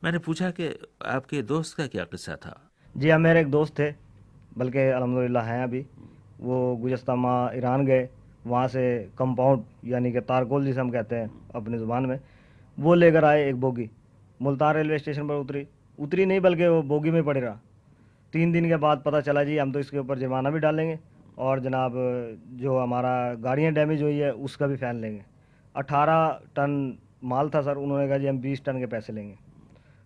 मैंने पूछा कि आपके दोस्त का क्या किस्सा था? जी हाँ मेरे एक दोस्त थे बल्कि अलहमदिल्ला हैं अभी वो गुजशत माह ईरान गए वहाँ से कंपाउंड यानी कि तारकोल जिसे हम कहते हैं, अपनी ज़ुबान में, वो लेकर आए एक बोगी। मुल्तान रेलवे स्टेशन पर उतरी। उतरी नहीं, बल्कि वो बोगी में पड़े रहा। तीन दिन के बाद पता चला, जी, हम तो इसके ऊपर जुर्माना भी डालेंगे और जनाब, जो हमारा गाड़ियाँ डैमेज हुई है, उसका भी फ़ैन लेंगे। अठारह टन माल था, सर। उन्होंने कहा, जी, हम बीस टन के पैसे लेंगे।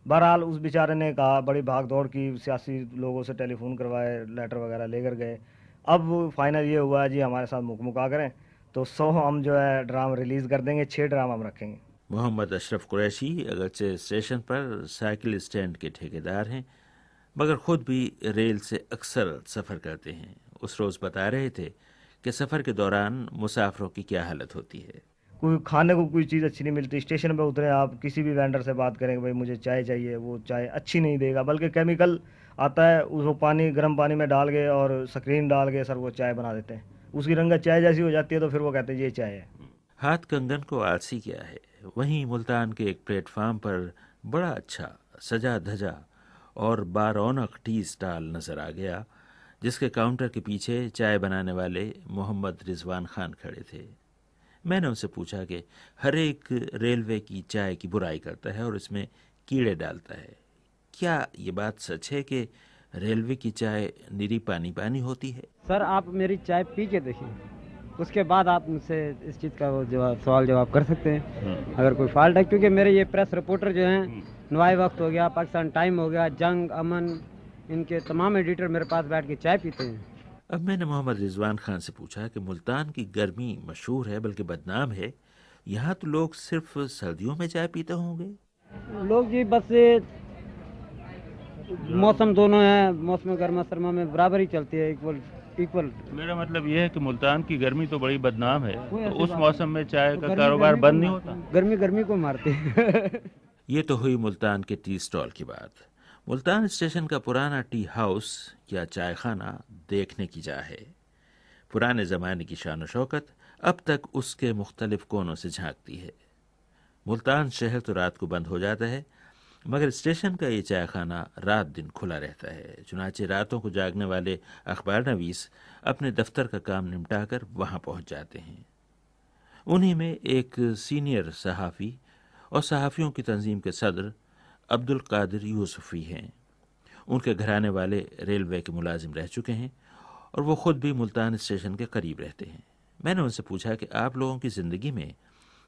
बहरहाल, उस बेचारे ने कहा, बड़ी भाग दौड़ की, सियासी लोगों से टेलीफोन करवाए, लेटर वगैरह लेकर गए। अब फाइनल ये हुआ है जी हमारे साथ मुख मुका करें तो सौ हम जो है ड्राम रिलीज़ कर देंगे छः ड्राम हम रखेंगे। मोहम्मद अशरफ कुरैशी अगरचे स्टेशन पर साइकिल स्टैंड के ठेकेदार हैं मगर ख़ुद भी रेल से अक्सर सफ़र करते हैं। उस रोज़ बता रहे थे कि सफ़र के दौरान मुसाफरों की क्या हालत होती है। कोई खाने को कोई चीज़ अच्छी नहीं मिलती स्टेशन पर उतरे आप किसी भी वेंडर से बात करेंगे भाई मुझे चाय चाहिए वो चाय अच्छी नहीं देगा बल्कि केमिकल आता है, उसको पानी, गर्म पानी में डाल के और स्क्रीन डाल के सर वो चाय बना देते हैं। उसकी रंगत चाय जैसी हो जाती है तो फिर वो कहते हैं, ये चाय है। हाथ कंगन को आलसी क्या है। वहीं मुल्तान के एक प्लेटफार्म पर बड़ा अच्छा सजा धजा और बारौनक टी स्टॉल नज़र आ गया, जिसके काउंटर के पीछे चाय बनाने वाले मोहम्मद रिजवान खान खड़े थे। मैंने उनसे पूछा कि, हर एक रेलवे की चाय की बुराई करता है और इसमें कीड़े डालता है? क्या ये बात सच है कि रेलवे की चाय निरी पानी पानी होती है? सर आप मेरी चाय पी के देखिए। उसके बाद आप मुझसे इस चीज़ का वो जवाब सवाल जवाब कर सकते हैं। हम्म। अगर कोई फॉल्ट है क्योंकि मेरे ये प्रेस रिपोर्टर जो हैं नवाई वक्त हो गया पाकिस्तान टाइम हो गया जंग अमन इनके तमाम एडिटर मेरे पास बैठ के चाय पीते हैं। अब मैंने मोहम्मद रिजवान खान से पूछा कि मुल्तान की गर्मी मशहूर है बल्कि बदनाम है? यहाँ तो लोग सिर्फ़ सर्दियों में चाय पीते होंगे। लोग जी बस मौसम दोनों है मौसम गर्मा सरमा में बराबर ही चलती है इक्वल इक्वल मेरा मतलब ये है कि मुल्तान की गर्मी तो बड़ी बदनाम है। तो उस मौसम में चाय तो का कारोबार बंद नहीं होता। गर्मी गर्मी को मारती है। ये तो हुई मुल्तान के टी स्टॉल की बात। मुल्तान स्टेशन का पुराना टी हाउस या चाय खाना देखने की जा है। पुराने ज़माने की शान शौकत अब तक उसके मुख्तलिफ़ कोनों से झांकती है। मुल्तान शहर तो रात को बंद हो जाता है मगर स्टेशन का ये चाय खाना रात दिन खुला रहता है। चुनाचे रातों को जागने वाले अखबार नवीस अपने दफ्तर का काम निपटाकर वहाँ पहुँच जाते हैं। उन्हीं में एक सीनियर सहाफ़ी और सहाफ़ियों की तंजीम के सदर अब्दुल कादिर यूसुफ़ी हैं। उनके घराने वाले रेलवे के मुलाजिम रह चुके हैं और वो ख़ुद भी मुल्तान स्टेशन के करीब रहते हैं। मैंने उनसे पूछा कि आप लोगों की ज़िंदगी में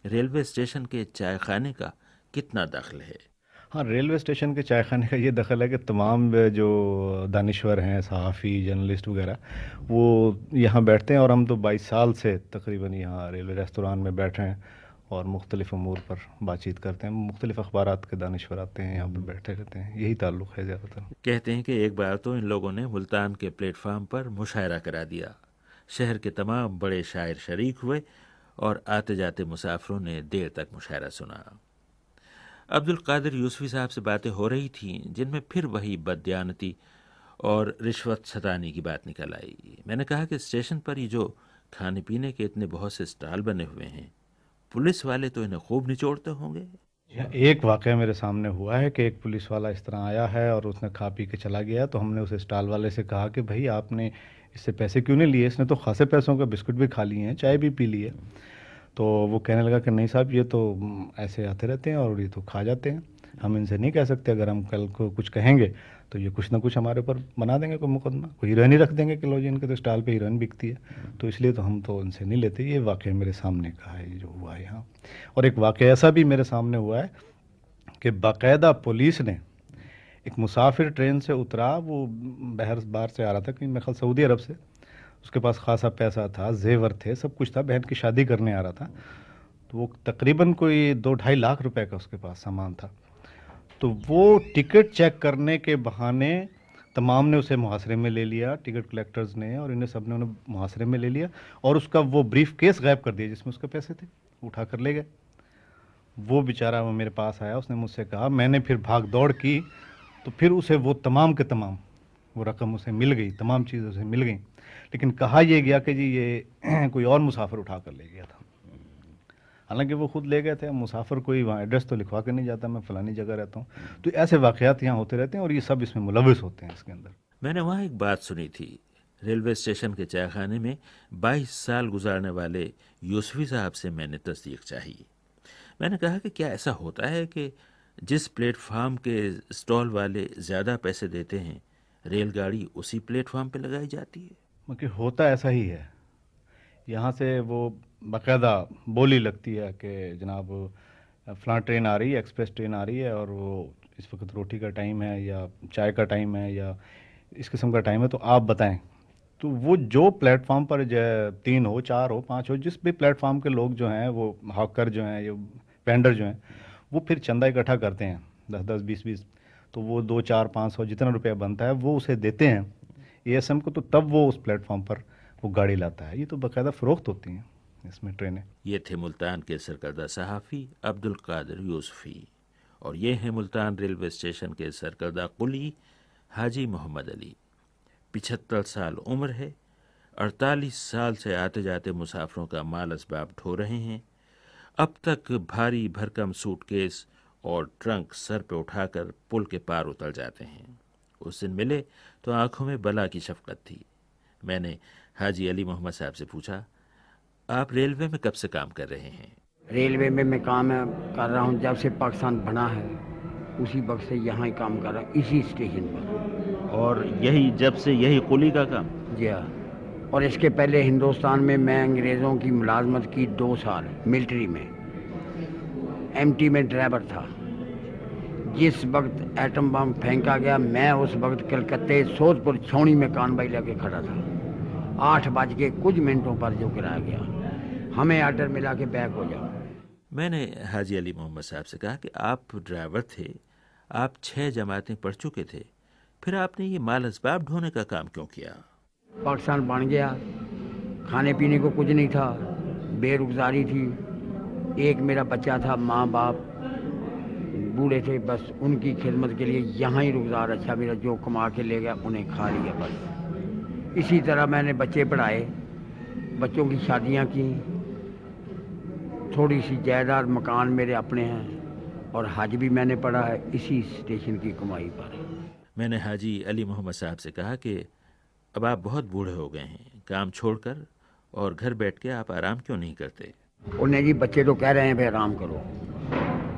रेलवे स्टेशन के चाय खाने का कितना दखल है? हाँ रेलवे स्टेशन के चाय खाने का ये दखल है कि तमाम जो दानश्वर हैं, सहाफ़ी, जर्नलिस्ट वगैरह, वो यहाँ बैठते हैं और हम तो 22 साल से तकरीबन यहाँ रेलवे रेस्तरान में बैठे हैं और मुख्तलिफ़ अमूर पर बातचीत करते हैं। मुख्तलिफ़ अखबार के दानश्वर आते हैं, यहाँ पर बैठे रहते हैं। यही ताल्लुक़ है ज़्यादातर। कहते हैं कि एक बार तो इन लोगों ने मुल्तान के प्लेटफार्म पर मुशायरा करा दिया। शहर के तमाम बड़े शायर शरीक हुए और आते जाते मुसाफरों ने देर तक मुशायरा सुना। अब्दुल कादिर यूसुफी साहब से बातें हो रही थीं, जिनमें फिर वही बदयानती और रिश्वत सताने की बात निकल आई। मैंने कहा कि स्टेशन पर ही जो खाने पीने के इतने बहुत से स्टॉल बने हुए हैं, पुलिस वाले तो इन्हें खूब निचोड़ते होंगे। एक वाक़ मेरे सामने हुआ है कि एक पुलिस वाला इस तरह आया है और उसने खा पी के चला गया तो हमने उस स्टॉल वाले से कहा कि भाई आपने इससे पैसे क्यों नहीं लिए? इसने तो खासे पैसों का बिस्कुट भी खा लिए हैं, चाय भी पी ली है। तो वो कहने लगा कि नहीं साहब, ये तो ऐसे आते रहते हैं और ये तो खा जाते हैं। हम इनसे नहीं कह सकते, अगर हम कल को कुछ कहेंगे तो ये कुछ ना कुछ हमारे ऊपर बना देंगे कोई मुकदमा। कोई हीरोइन ही रख देंगे कि लो जी, इनके तो स्टॉल पे हीरोइन बिकती है। तो इसलिए तो हम तो इनसे नहीं लेते। ये वाक़ मेरे सामने का है, ये जो हुआ है यहाँ। और एक वाक़ ऐसा भी मेरे सामने हुआ है कि बाकायदा पुलिस ने एक मुसाफिर ट्रेन से उतरा, वो बहर बार से आ रहा था कहीं मेरे सऊदी अरब से। उसके पास खासा पैसा था, जेवर थे, सब कुछ था, बहन की शादी करने आ रहा था। तो वो तकरीबन कोई दो ढाई लाख रुपए का उसके पास सामान था। तो वो टिकट चेक करने के बहाने तमाम ने उसे मुहासरे में ले लिया, टिकट कलेक्टर्स ने और इन्हें सबने उन्हें मुहासरे में ले लिया और उसका वो ब्रीफ केस गायब कर दिया जिसमें उसके पैसे थे उठा कर ले गए। वो बेचारा वो मेरे पास आया, उसने मुझसे कहा, मैंने फिर भाग दौड़ की तो फिर उसे वो तमाम के तमाम, वो रकम उसे मिल गई, तमाम चीज़ उसे मिल गई। लेकिन कहा यह गया कि जी ये कोई और मुसाफिर उठा कर ले गया था। हालाँकि वो खुद ले गए थे, मुसाफिर कोई वहाँ एड्रेस तो लिखवा के नहीं जाता, मैं फलानी जगह रहता हूँ। तो ऐसे वाक़ात यहाँ होते रहते हैं और ये सब इसमें मुलविस होते हैं इसके अंदर। मैंने वहाँ एक बात सुनी थी, रेलवे स्टेशन के चाय खाने में 22 साल गुजारने वाले यूसुफी साहब से मैंने तस्दीक चाहिए मैंने कहा कि क्या ऐसा होता है कि जिस प्लेटफार्म के स्टॉल वाले ज़्यादा पैसे देते हैं, रेलगाड़ी उसी प्लेटफार्म पर लगाई जाती है? कि होता ऐसा ही है। यहाँ से वो बाकायदा बोली लगती है कि जनाब, फलां ट्रेन आ रही है, एक्सप्रेस ट्रेन आ रही है और वो इस वक्त रोटी का टाइम है या चाय का टाइम है या इस किस्म का टाइम है तो आप बताएँ। तो वो जो प्लेटफार्म पर जो तीन हो, चार हो, पाँच हो, जिस भी प्लेटफार्म के लोग जो हैं, वो हॉकर जो हैं, या वेंडर जो हैं, वो फिर चंदा इकट्ठा करते हैं, दस दस, बीस बीस तो वो दो, चार, पाँच सौ जितना रुपया बनता है, वो उसे देते हैं। ए को तो तब वो उस प्लेटफॉर्म पर वो गाड़ी लाता है। ये तो बाकायदा फ़रोख्त होती हैं इसमें ट्रेनें। ये थे मुल्तान के सरकर्दा सहाफ़ी, अब्दुल कादिर यूसुफ़ी। और ये हैं मुल्तान रेलवे स्टेशन के सरकर्दा कुली, हाजी मोहम्मद अली। पिछहत्तर साल उम्र है, अड़तालीस साल से आते जाते मुसाफरों का माल इसबाब ढो रहे हैं। अब तक भारी भरकम सूटकेस और ट्रंक सर पे उठाकर पुल के पार उतर जाते हैं। उस दिन मिले तो आँखों में बला की शफकत थी। मैंने हाजी अली मोहम्मद साहब से पूछा आप रेलवे में कब से काम कर रहे हैं? रेलवे में मैं काम कर रहा हूँ जब से पाकिस्तान बना है उसी वक्त से यहाँ ही काम कर रहा हूँ इसी स्टेशन पर। और यही जब से यही कुली का काम? जी हाँ। और इसके पहले हिंदुस्तान में मैं अंग्रेज़ों की मुलाजमत की दो साल मिलिट्री में। एमटी में ड्राइवर था। जिस वक्त एटम बम फेंका गया मैं उस वक्त कलकत्ते सोदपुर छौनी में कानबाई लेके खड़ा था। आठ बज के कुछ मिनटों पर जो गिराया गया हमें आर्डर मिला के बैक हो जाओ। मैंने हाजी अली मोहम्मद साहब से कहा कि आप ड्राइवर थे आप छः जमातें पढ़ चुके थे फिर आपने ये माल इसबाब ढोने का काम क्यों किया? पाकिस्तान बन गया खाने पीने को कुछ नहीं था बेरोजगारी थी एक मेरा बच्चा था माँ बाप बूढ़े थे बस उनकी खिदमत के लिए यहाँ ही रुखसार अच्छा मेरा जो कमा के ले गया उन्हें खा लिया बस। इसी तरह मैंने बच्चे पढ़ाए बच्चों की शादियाँ की। थोड़ी सी जायदाद मकान मेरे अपने हैं और हज भी मैंने पढ़ा है इसी स्टेशन की कमाई पर। मैंने हाजी अली मोहम्मद साहब से कहा कि अब आप बहुत बूढ़े हो गए हैं काम छोड़कर और घर बैठ के आप आराम क्यों नहीं करते? उन्हें जी बच्चे तो कह रहे हैं भाई आराम करो।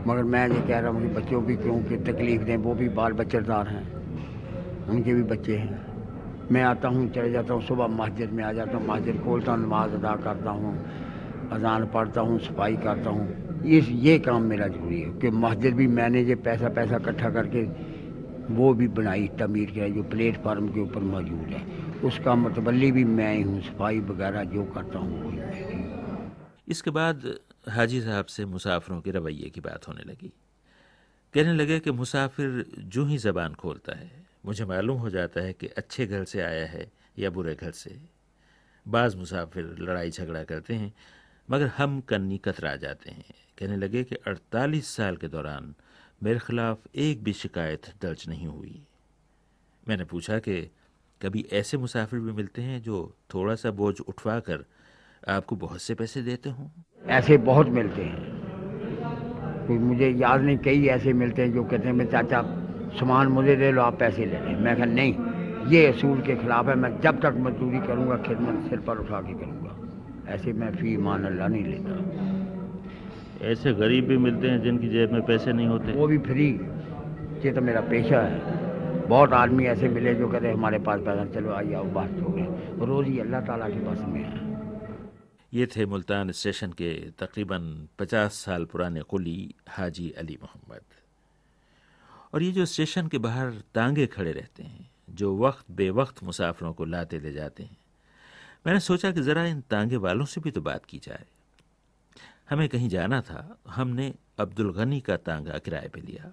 मगर मैं ये कह रहा हूँ कि बच्चों की क्यों, कि तकलीफ़ दें, वो भी बाल बच्चेदार हैं, उनके भी बच्चे हैं। मैं आता हूँ, चले जाता हूँ, सुबह मस्जिद में आ जाता हूँ, मस्जिद खोलता हूँ, नमाज़ अदा करता हूँ, अजान पढ़ता हूँ, सफ़ाई करता हूँ। ये ये काम मेरा ज़रूरी है, कि मस्जिद भी मैंने ये पैसा पैसा इकट्ठा करके वो भी बनाई, तमीर किया जो प्लेटफार्म के ऊपर मौजूद है। उसका मतबली भी मैं ही हूँ, सफ़ाई वगैरह जो करता हूँ, वही इसके बाद हाजी साहब से मुसाफिरों के रवैये की बात होने लगी। कहने लगे कि मुसाफिर जो ही ज़बान खोलता है, मुझे मालूम हो जाता है कि अच्छे घर से आया है या बुरे घर से। बाज़ मुसाफिर लड़ाई झगड़ा करते हैं, मगर हम कन्नी कतरा जाते हैं। कहने लगे कि 48 साल के दौरान मेरे खिलाफ एक भी शिकायत दर्ज नहीं हुई। मैंने पूछा कि कभी ऐसे मुसाफिर भी मिलते हैं जो थोड़ा सा बोझ उठवा कर आपको बहुत से पैसे देते हों? ऐसे बहुत मिलते हैं। कोई मुझे याद नहीं कई ऐसे मिलते हैं जो कहते हैं मैं चाचा सामान मुझे दे लो आप पैसे ले लें। मैं कहा नहीं ये असूल के खिलाफ है मैं जब तक मजदूरी करूँगा खिदमत सिर पर उठा के करूँगा। ऐसे मैं फ़ी मान अल्लाह नहीं लेता। ऐसे गरीब भी मिलते हैं जिनकी जेब में पैसे नहीं होते। वो भी फ्री। ये तो मेरा पेशा है। बहुत आदमी ऐसे मिले जो कहते हैं हमारे पास पैसा चलो आइए आओ बात हो गए रोज़ ही अल्लाह ताला के पास में है। ये थे मुल्तान स्टेशन के तकरीबन 50 साल पुराने कुली हाजी अली मोहम्मद। और ये जो स्टेशन के बाहर तांगे खड़े रहते हैं, जो वक्त बेवक्त मुसाफिरों को लाते ले जाते हैं, मैंने सोचा कि ज़रा इन तांगे वालों से भी तो बात की जाए। हमें कहीं जाना था, हमने अब्दुल गनी का तांगा किराए पे लिया।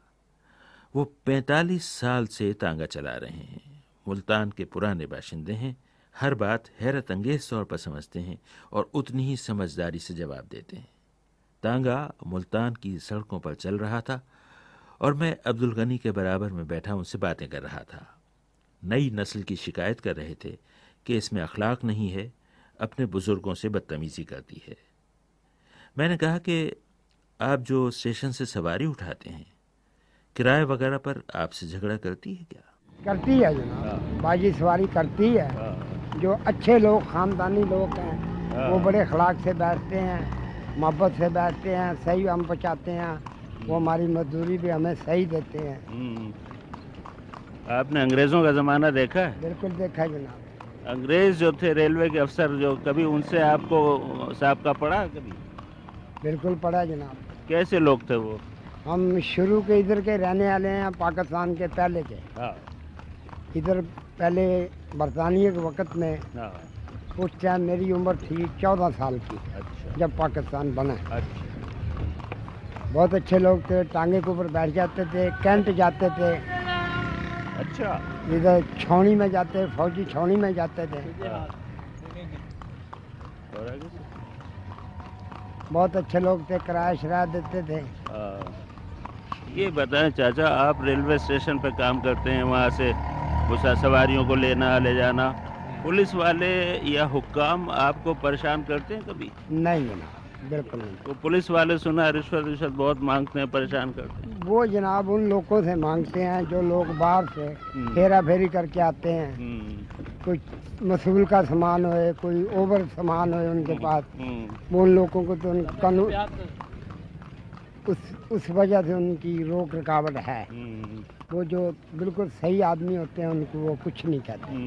वो 45 साल से तांगा चला रहे हैं। मुल्तान के पुराने बाशिंदे हैं हर बात हैरत अंगेज तौर पर समझते हैं और उतनी ही समझदारी से जवाब देते हैं। तांगा मुल्तान की सड़कों पर चल रहा था और मैं अब्दुल गनी के बराबर में बैठा उनसे बातें कर रहा था। नई नस्ल की शिकायत कर रहे थे कि इसमें अखलाक नहीं है अपने बुज़ुर्गों से बदतमीज़ी करती है। मैंने कहा कि आप जो स्टेशन से सवारी उठाते हैं किराए वगैरह पर आपसे झगड़ा करती है क्या? करती है जनाब। बाजी सवारी करती है। जो अच्छे लोग ख़ानदानी लोग हैं वो बड़े अखलाक से बैठते हैं मोहब्बत से बैठते हैं सही हम पहुँचाते हैं वो हमारी मजदूरी भी हमें सही देते हैं। आपने अंग्रेज़ों का ज़माना देखा है? बिल्कुल देखा है जनाब। अंग्रेज़ जो थे रेलवे के अफसर जो कभी उनसे आपको साहब का पड़ा कभी? बिल्कुल पढ़ा जनाब। कैसे लोग थे वो? हम शुरू के इधर के रहने वाले हैं पाकिस्तान के पहले के। हाँ। इधर पहले बरतानिया के वक़्त में हाँ। उस टाइम मेरी उम्र थी चौदह साल की अच्छा। जब पाकिस्तान बना। अच्छा। बहुत अच्छे लोग थे टांगे के ऊपर बैठ जाते थे कैंट जाते थे। अच्छा। इधर छावनी में जाते फौजी छावनी में जाते थे। हाँ। बहुत अच्छे लोग थे किराया शराया देते थे। हाँ। ये बताएँ चाचा आप रेलवे स्टेशन पर काम करते हैं वहाँ से मुसा सवारियों को लेना ले जाना। पुलिस वाले या हुक्काम आपको परेशान करते हैं कभी? नहीं जनाब बिल्कुल नहीं। तो पुलिस वाले सुना रिश्वत रिश्वत बहुत मांगते हैं परेशान करते हैं। वो जनाब उन लोगों से मांगते हैं जो लोग बाहर से फेरा फेरी करके आते हैं। हम्म, कोई मसूल का सामान होए कोई ओवर सामान होए उनके पास हम्म, वो उन लोगों को तो कानून उस उस वजह से उनकी रोक रुकावट है। वो जो बिल्कुल सही आदमी होते हैं उनको वो कुछ नहीं कहते।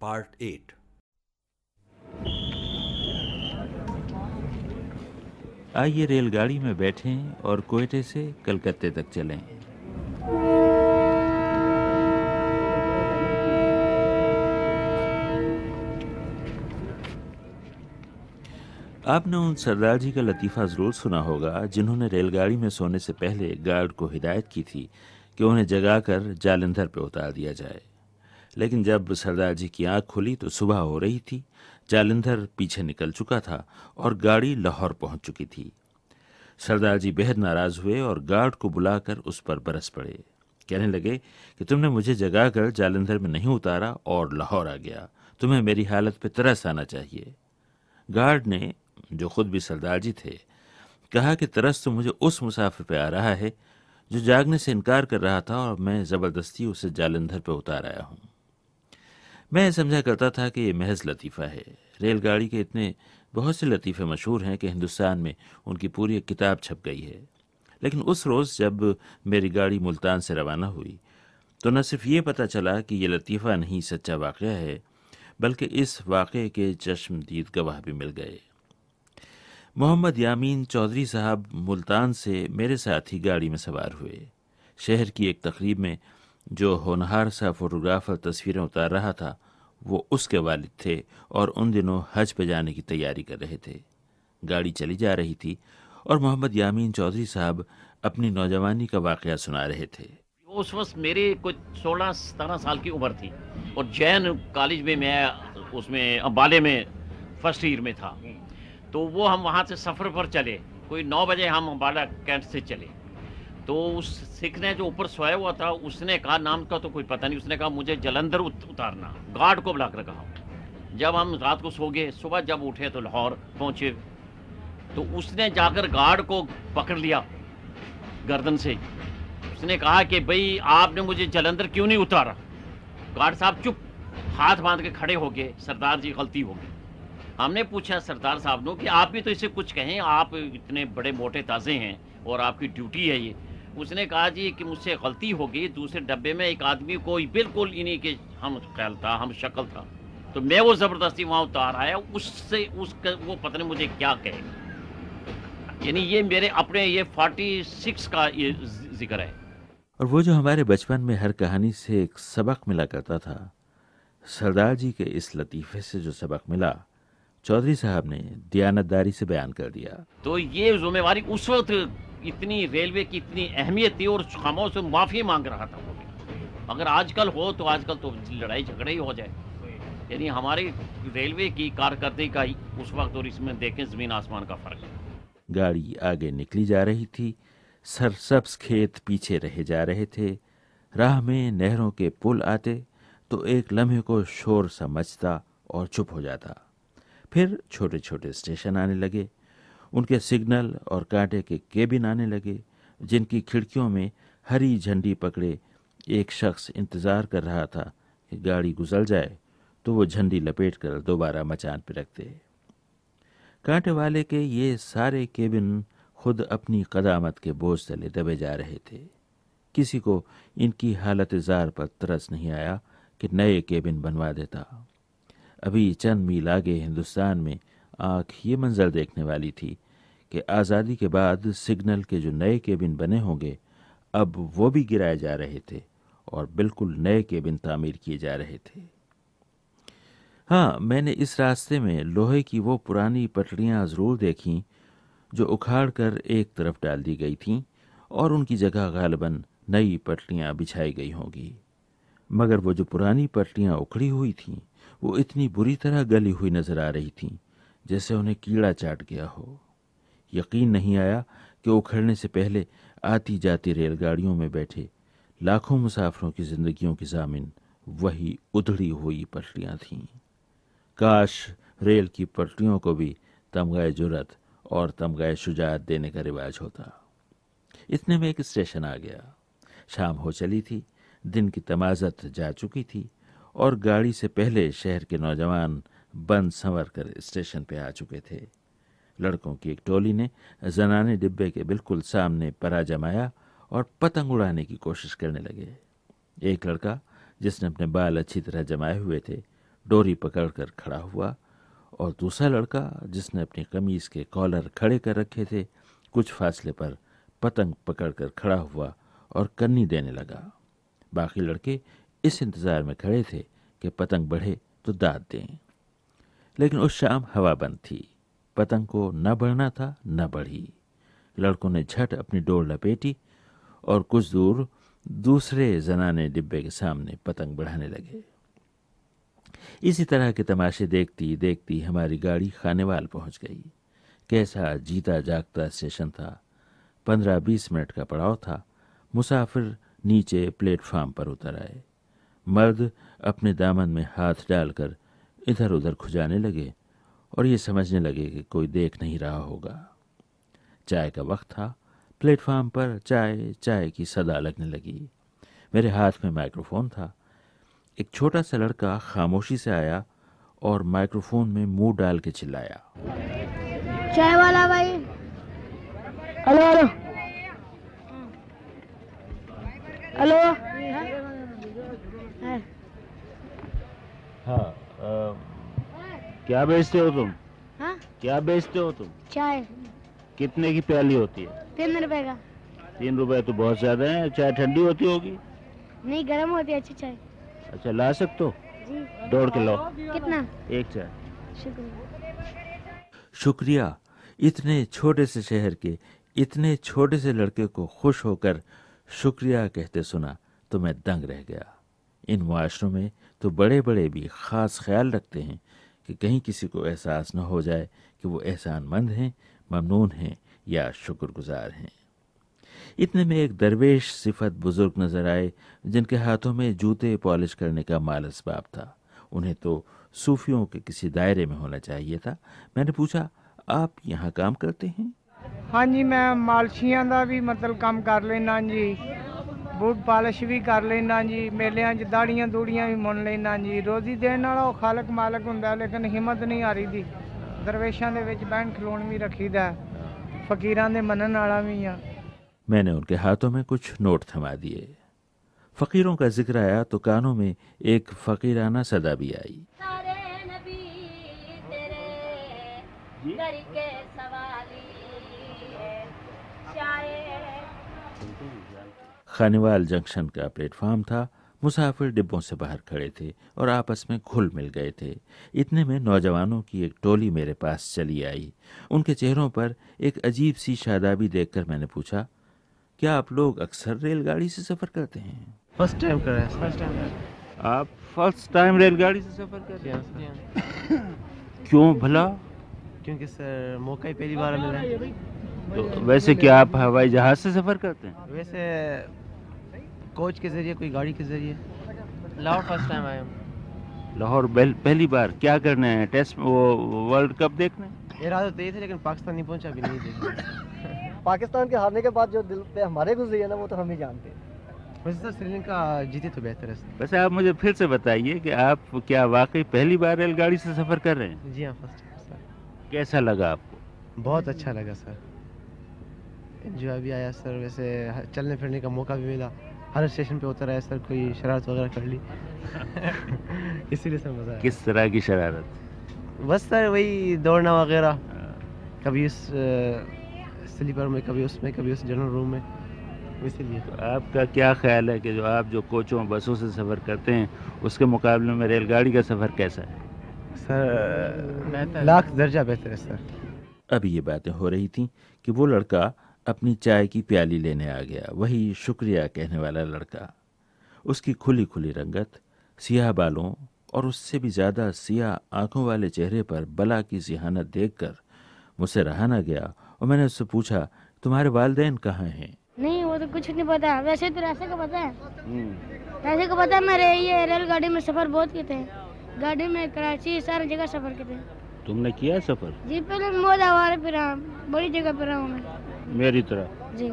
पार्ट 8 आइए रेलगाड़ी में बैठें और कोयटे से कलकत्ते तक चलें। आपने उन सरदार जी का लतीफ़ा ज़रूर सुना होगा, जिन्होंने रेलगाड़ी में सोने से पहले गार्ड को हिदायत की थी कि उन्हें जगाकर जालंधर पर उतार दिया जाए। लेकिन जब सरदार जी की आँख खुली तो सुबह हो रही थी जालंधर पीछे निकल चुका था और गाड़ी लाहौर पहुँच चुकी थी। सरदार जी बेहद नाराज़ हुए और गार्ड को बुलाकर उस पर बरस पड़े। कहने लगे कि तुमने मुझे जगाकर जालंधर में नहीं उतारा और लाहौर आ गया। तुम्हें मेरी हालत पे तरस आना चाहिए। गार्ड ने, जो खुद भी सरदार जी थे, कहा कि तरस तो मुझे उस मुसाफिर पे आ रहा है जो जागने से इनकार कर रहा था और मैं ज़बरदस्ती उसे जालंधर पे उतार आया हूँ। मैं समझा करता था कि ये महज लतीफ़ा है। रेलगाड़ी के इतने बहुत से लतीफ़े मशहूर हैं कि हिंदुस्तान में उनकी पूरी एक किताब छप गई है। लेकिन उस रोज़ जब मेरी गाड़ी मुल्तान से रवाना हुई तो न सिर्फ़ ये पता चला कि ये लतीफ़ा नहीं सच्चा वाक़ है, बल्कि इस वाक़े के चश्मदीद गवाह भी मिल गए। मोहम्मद यामीन चौधरी साहब मुल्तान से मेरे साथ ही गाड़ी में सवार हुए। शहर की एक तकरीब में जो होनहार सा फोटोग्राफर तस्वीरें उतार रहा था, वो उसके वालिद थे और उन दिनों हज पे जाने की तैयारी कर रहे थे। गाड़ी चली जा रही थी और मोहम्मद यामीन चौधरी साहब अपनी नौजवानी का वाक़ सुना रहे थे। उस वक्त मेरे कुछ सोलह सतारह साल की उम्र थी और जैन कॉलेज में मैं उसमें अम्बाले में फ़र्स्ट ईयर में था। तो वो हम वहाँ से सफ़र पर चले। कोई नौ बजे हम अम्बाला कैंट से चले। तो उस सिख ने जो ऊपर सोया हुआ था, उसने कहा, नाम का तो कोई पता नहीं, उसने कहा, मुझे जलंधर उतारना, गार्ड को बुलाकर कहा। जब हम रात को सो गए, सुबह जब उठे तो लाहौर पहुँचे तो उसने जाकर गार्ड को पकड़ लिया गर्दन से। उसने कहा कि, भाई, आपने मुझे जलंधर क्यों नहीं उतारा? गार्ड साहब चुप, हाथ बाँध के खड़े हो गए, सरदार जी गलती हो गई। हमने पूछा, सरदार साहब ने, कि आप भी तो इसे कुछ कहें, आप इतने बड़े मोटे ताज़े हैं और आपकी ड्यूटी है ये उसने कहा जी कि मुझसे गलती हो गई दूसरे डब्बे में एक आदमी को बिल्कुल इन्हीं के हम ख्याल था हम शक्ल था। तो मैं वो ज़बरदस्ती वहाँ उतार आया उससे उस वो पता नहीं मुझे क्या कहेगा यानी ये मेरे अपने ये फोर्टी सिक्स का ये ज़िक्र है। और वो जो हमारे बचपन में हर कहानी से एक सबक मिला करता था सरदार जी के इस लतीफ़े से जो सबक मिला चौधरी साहब ने दयानतदारी से बयान कर दिया। तो ये जुम्मेवारी उस वक्त इतनी रेलवे की इतनी अहमियत थी और खामोश से माफ़ी मांग रहा था वो भी। अगर आजकल हो तो आजकल तो लड़ाई झगड़े ही हो जाए। यानी हमारे रेलवे की कारकर्दगी का ही उस वक्त और इसमें देखें ज़मीन आसमान का फ़र्क। है गाड़ी आगे निकली जा रही थी सरसब्स खेत पीछे रहे जा रहे थे, राह में नहरों के पुल आते तो एक लम्हे को शोर समझता और चुप हो जाता। फिर छोटे छोटे स्टेशन आने लगे। उनके सिग्नल और कांटे के केबिन आने लगे, जिनकी खिड़कियों में हरी झंडी पकड़े एक शख्स इंतज़ार कर रहा था कि गाड़ी गुजर जाए तो वो झंडी लपेट कर दोबारा मचान पर रखते कांटे वाले के ये सारे केबिन खुद अपनी कदामत के बोझ तले दबे जा रहे थे। किसी को इनकी हालत जार पर तरस नहीं आया कि नए केबिन बनवा देता। अभी चंद मील आगे हिंदुस्तान में आँख ये मंजर देखने वाली थी कि आज़ादी के बाद सिग्नल के जो नए केबिन बने होंगे, अब वो भी गिराए जा रहे थे और बिल्कुल नए केबिन तामीर किए जा रहे थे। हाँ मैंने इस रास्ते में लोहे की वो पुरानी पटड़ियाँ ज़रूर देखीं, जो उखाड़ कर एक तरफ़ डाल दी गई थीं और उनकी जगह गालबन नई पटड़ियाँ बिछाई गई होंगी। मगर वो जो पुरानी पटड़ियाँ उखड़ी हुई थीं, वो इतनी बुरी तरह गली हुई नज़र आ रही थीं जैसे उन्हें कीड़ा चाट गया हो। यकीन नहीं आया कि उखड़ने से पहले आती जाती रेलगाड़ियों में बैठे। लाखों मुसाफरों की जिंदगियों की जामिन वही उधड़ी हुई पटरियाँ थीं। काश रेल की पटरियों को भी तमगाए जुरत और तमगाए शुजात देने का रिवाज होता। इतने में एक स्टेशन आ गया। शाम हो चली थी, दिन की तमाजत जा चुकी थी और गाड़ी से पहले शहर के नौजवान बंद संवर कर स्टेशन पे आ चुके थे। लड़कों की एक टोली ने जनाने डिब्बे के बिल्कुल सामने परा जमाया और पतंग उड़ाने की कोशिश करने लगे। एक लड़का, जिसने अपने बाल अच्छी तरह जमाए हुए थे, डोरी पकड़कर खड़ा हुआ और दूसरा लड़का, जिसने अपनी कमीज के कॉलर खड़े कर रखे थे, कुछ फासले पर पतंग पकड़कर खड़ा हुआ और कन्नी देने लगा। बाकी लड़के इस इंतज़ार में खड़े थे कि पतंग बढ़े तो दाद दें। लेकिन उस शाम हवा बंद थी। पतंग को न बढ़ना था, न बढ़ी। लड़कों ने झट अपनी डोर लपेटी और कुछ दूर दूसरे जनाने डिब्बे के सामने पतंग बढ़ाने लगे। इसी तरह के तमाशे देखती देखती हमारी गाड़ी खानेवाल पहुँच गई। कैसा जीता जागता स्टेशन था। पंद्रह बीस मिनट का पड़ाव था। मुसाफिर नीचे प्लेटफार्म पर उतर आए। मर्द अपने दामन में हाथ डालकर इधर उधर खुजाने लगे और ये समझने लगे कि कोई देख नहीं रहा होगा। चाय का वक्त था। प्लेटफार्म पर चाय चाय की सदा लगने लगी। मेरे हाथ में माइक्रोफोन था। एक छोटा सा लड़का खामोशी से आया और माइक्रोफोन में मुँह डाल के चिल्लाया। चाय वाला भाई। Hello hello. हेलो। हाँ। क्या बेचते हो तुम? हाँ? क्या बेचते हो तुम? चाय। कितने की प्याली होती है? तीन रुपए का। तीन रुपए तो बहुत ज़्यादा है। चाय ठंडी होती होगी? नहीं गर्म होती है अच्छी चाय। अच्छा ला सकते हो? जी। दौड़ के लो कितना? एक चाय। शुक्रिया। शुक्रिया। इतने छोटे से शहर के इतने छोटे से लड़के को खुश होकर शुक्रिया कहते सुना तो मैं दंग रह गया। इन माशरों में तो बड़े बड़े भी ख़ास ख्याल रखते हैं कि कहीं किसी को एहसास न हो जाए कि वो एहसानमंद हैं, ममनून हैं या शुक्रगुजार हैं। इतने में एक दरवेश सिफत बुज़ुर्ग नज़र आए, जिनके हाथों में जूते पॉलिश करने का माल इसबाब था। उन्हें तो सूफियों के किसी दायरे में होना चाहिए था। मैंने पूछा, आप यहाँ काम करते हैं? हाँ जी, मैं मालशिया का भी मतलब काम कर लेना जी। ਬੂਟ ਪਾਲਿਸ਼ ਵੀ ਕਰ ਲੈਣਾ ਜੀ ਮੇਲਿਆਂ 'ਚ ਦਾੜੀਆਂ ਦੂੜੀਆਂ ਵੀ ਮੁੰਨ ਲੈਣਾ ਜੀ ਰੋਜ਼ੀ ਦੇਣ ਵਾਲਾ ਉਹ ਖਾਲਕ ਮਾਲਕ ਹੁੰਦਾ ਲੇਕਿਨ ਹਿੰਮਤ ਨਹੀਂ ਆ ਰਹੀ ਦੀ ਦਰਵੇਸ਼ਾਂ ਦੇ ਵਿੱਚ ਬਹਿਣ ਖਲੋਣ ਵੀ ਰੱਖੀਦਾ ਫਕੀਰਾਂ ਦੇ ਮੰਨਣ ਵਾਲਾ ਵੀ ਆ मैंने उनके हाथों में कुछ नोट थमा दिए फकीरों का जिक्र आया तो कानों में एक फकीराना सदा भी आई खानेवाल जंक्शन का प्लेटफार्म था। मुसाफिर डिब्बों से बाहर खड़े थे और आपस में घुल मिल गए थे। इतने में नौजवानों की एक टोली मेरे पास चली आई। उनके चेहरों पर एक अजीब सी शादाबी देखकर मैंने पूछा क्या आप लोग अक्सर रेलगाड़ी से सफ़र करते हैं? फ़र्स्ट टाइम कर रहे हैं। फ़र्स्ट टाइम आप फ़र्स्ट टाइम रेलगाड़ी से सफ़र कर रहे हैं? क्यों भला? क्योंकि सर मौका ही पहली बार मिला है। तो वैसे क्या आप हवाई जहाज़ से सफ़र करते हैं? वैसे कोच के ज़रिए कोई गाड़ी के ज़रिए? लाहौर फ़र्स्ट टाइम आया लाहौर पहली बार क्या करने हैं? टेस्ट वो वर्ल्ड कप देखने इरादा तो ये थे लेकिन पाकिस्तान नहीं पहुँचा अभी नहीं देखा। पाकिस्तान के हारने के बाद जो दिल पे हमारे गुजरी है ना वो तो हम ही जानते हैं। वैसे तो श्रीलंका जीते तो बेहतर है। वैसे आप मुझे फिर से बताइए कि आप क्या वाकई पहली बार रेलगाड़ी से सफ़र कर रहे हैं? जी हाँ फ़र्स्ट टाइम कैसा लगा आपको? बहुत अच्छा लगा सर एंजॉय भी आया सर वैसे चलने फिरने का मौका भी मिला। हर स्टेशन पे उतर आया सर कोई शरारत वगैरह कर ली। इसीलिए सर मज़ा किस तरह की शरारत? बस सर वही दौड़ना वगैरह। कभी उस स्लीपर में कभी उसमें कभी उस जनरल रूम में। इसीलिए। तो आपका क्या ख्याल है कि जो आप जो कोचों बसों से सफ़र करते हैं उसके मुकाबले में रेलगाड़ी का सफ़र कैसा है? सर लाख दर्जा बेहतर है सर। अभी ये बातें हो रही थी कि वो लड़का अपनी चाय की प्याली लेने आ गया। वही शुक्रिया कहने वाला लड़का। उसकी खुली खुली रंगत सियाह बालों और उससे भी ज़्यादा सियाह आँखों वाले चेहरे पर बला की जिहानत देखकर मुझसे रहा ना गया और मैंने उससे पूछा तुम्हारे वालदेन कहाँ हैं? नहीं वो तो कुछ नहीं पता। वैसे तो रास्ते का पता है। रास्ते का पता है मेरे ये रेलगाड़ी में सफ़र बहुत किए थे। गाड़ी में कराची सारी जगह सफ़र किए थे। तुमने किया सफ़र? जी पहले मोदावार पे रहा बड़ी जगह हूँ मैं। मेरी तरह। जी।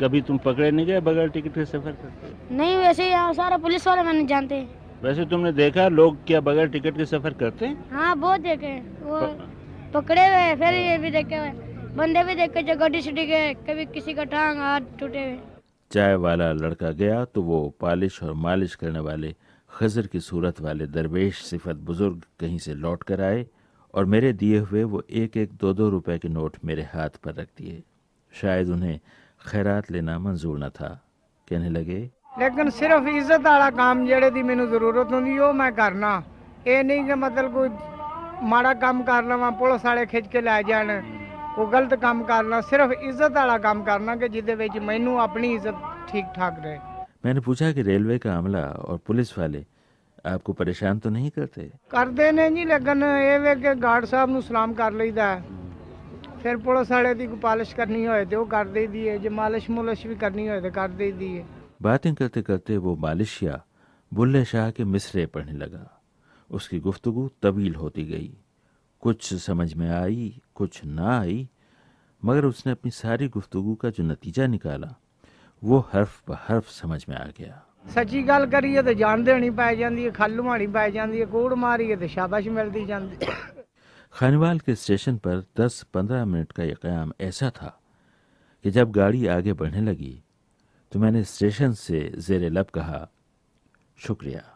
कभी तुम पकड़े नहीं गए बगैर टिकट के सफ़र करते नहीं वैसे यहाँ सारा पुलिस वाले मैंने जानते हैं। वैसे तुमने देखा लोग क्या बगैर टिकट के सफ़र करते हैं? हाँ बहुत देखे वो पकड़े हुए फिर ये भी देखे हुए बंदे भी देखे जो गड्डी सिटी के कभी किसी का टांग हाथ टूटे हुए। चाय वाला लड़का गया तो वो पालिश और मालिश करने वाले खजर की सूरत वाले दरवेश सिफत बुज़ुर्ग कहीं से लौट कर आए और मेरे दिए हुए वो एक एक दो दो रुपए के नोट मेरे हाथ पर रख दिए। शायद उन्हें खैरात लेना मंजूर न था। कहने लगे लेकिन सिर्फ़ इज़्ज़त आला काम जेड़े दी मेनू ज़रूरत होंगी वो मैं करना। ये नहीं कि मतलब कोई माड़ा काम कर लवा पुलिस वाले खिंच के लै जान कोई गलत काम करना सिर्फ़ इज़्ज़त आला काम करना कि जिद मैं अपनी इज़्ज़त ठीक ठाक रहे। मैंने पूछा कि रेलवे का अमला और पुलिस वाले आपको परेशान तो नहीं करते? करते ने जी लेकिन ये वे कि गार्ड साहब नु सलाम कर लीदा है ਫਿਰ ਪੁਲਿਸ ਵਾਲੇ ਦੀ ਕੋਈ ਪਾਲਿਸ਼ ਕਰਨੀ ਹੋਏ ਤੇ ਉਹ ਕਰ ਦੇਈਦੀ ਹੈ ਜੇ ਮਾਲਿਸ਼ ਮੁਲਿਸ਼ ਵੀ ਕਰਨੀ ਹੋਏ ਤੇ ਕਰ ਦੇਈਦੀ ਹੈ बातें करते करते वो मालिशिया बुल्ले शाह के मिसरे पढ़ने लगा उसकी गुफ्तगु तवील होती गई कुछ समझ में आई कुछ ना आई मगर उसने अपनी सारी गुफ्तगु का जो नतीजा निकाला वो हर्फ ब हर्फ समझ में आ गया ਸੱਚੀ ਗੱਲ ਕਰੀਏ ਤੇ ਜਾਨ ਦੇਣੀ ਪੈ ਜਾਂਦੀ ਹੈ ਖਾਲੂ ਮਾਣੀ ਪੈ ਜਾਂਦੀ ਹੈ ਕੋੜ ਮਾਰੀਏ ਤੇ ਸ਼ਾਬਾਸ਼ ਮਿਲਦੀ ਜਾਂਦੀ ਹੈ खानवाल के स्टेशन पर 10-15 मिनट का यह क्याम ऐसा था कि जब गाड़ी आगे बढ़ने लगी तो मैंने स्टेशन से जेर लब कहा, शुक्रिया।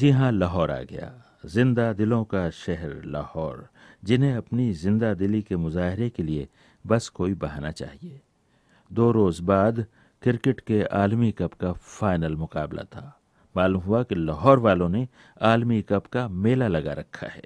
जी हाँ लाहौर आ गया। ज़िंदा दिलों का शहर लाहौर, जिन्हें अपनी ज़िंदा दिली के मुजाहरे के लिए बस कोई बहाना चाहिए। दो रोज बाद क्रिकेट के आलमी कप का फाइनल मुकाबला था। मालूम हुआ कि लाहौर वालों ने आलमी कप का मेला लगा रखा है।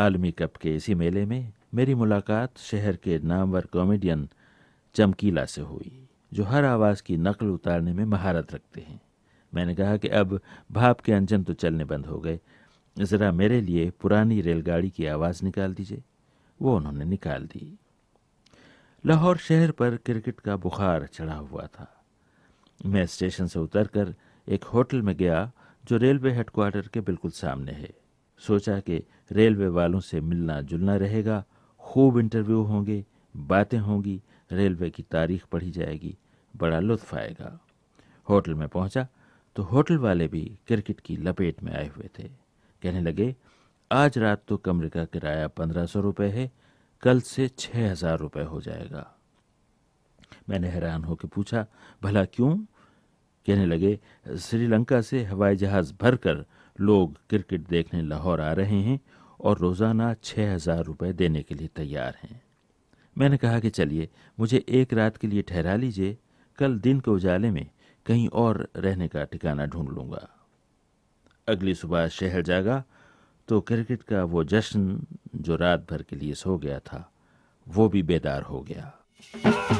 आलमी कप के इसी मेले में मेरी मुलाकात शहर के नामवर कॉमेडियन चमकीला से हुई, जो हर आवाज़ की नकल उतारने में महारत रखते हैं। मैंने कहा कि अब भाप के अंजन तो चलने बंद हो गए, ज़रा मेरे लिए पुरानी रेलगाड़ी की आवाज़ निकाल दीजिए। वो उन्होंने निकाल दी। लाहौर शहर पर क्रिकेट का बुखार चढ़ा हुआ था। मैं स्टेशन से उतरकर एक होटल में गया, जो रेलवे हेडक्वार्टर के बिल्कुल सामने है। सोचा कि रेलवे वालों से मिलना जुलना रहेगा, खूब इंटरव्यू होंगे, बातें होंगी, रेलवे की तारीख पढ़ी जाएगी, बड़ा लुत्फ आएगा। होटल में पहुँचा तो होटल वाले भी क्रिकेट की लपेट में आए हुए थे। कहने लगे, आज रात तो कमरे का किराया पंद्रह सौ रुपये है, कल से छः हज़ार रुपये हो जाएगा। मैंने हैरान होकर पूछा, भला क्यों? कहने लगे, श्रीलंका से हवाई जहाज़ भरकर लोग क्रिकेट देखने लाहौर आ रहे हैं और रोज़ाना छः हज़ार रुपये देने के लिए तैयार हैं। मैंने कहा कि चलिए, मुझे एक रात के लिए ठहरा लीजिए, कल दिन के उजाले में कहीं और रहने का ठिकाना ढूंढ लूँगा। अगली सुबह शहर जागा तो क्रिकेट का वो जश्न जो रात भर के लिए सो गया था, वो भी बेदार हो गया।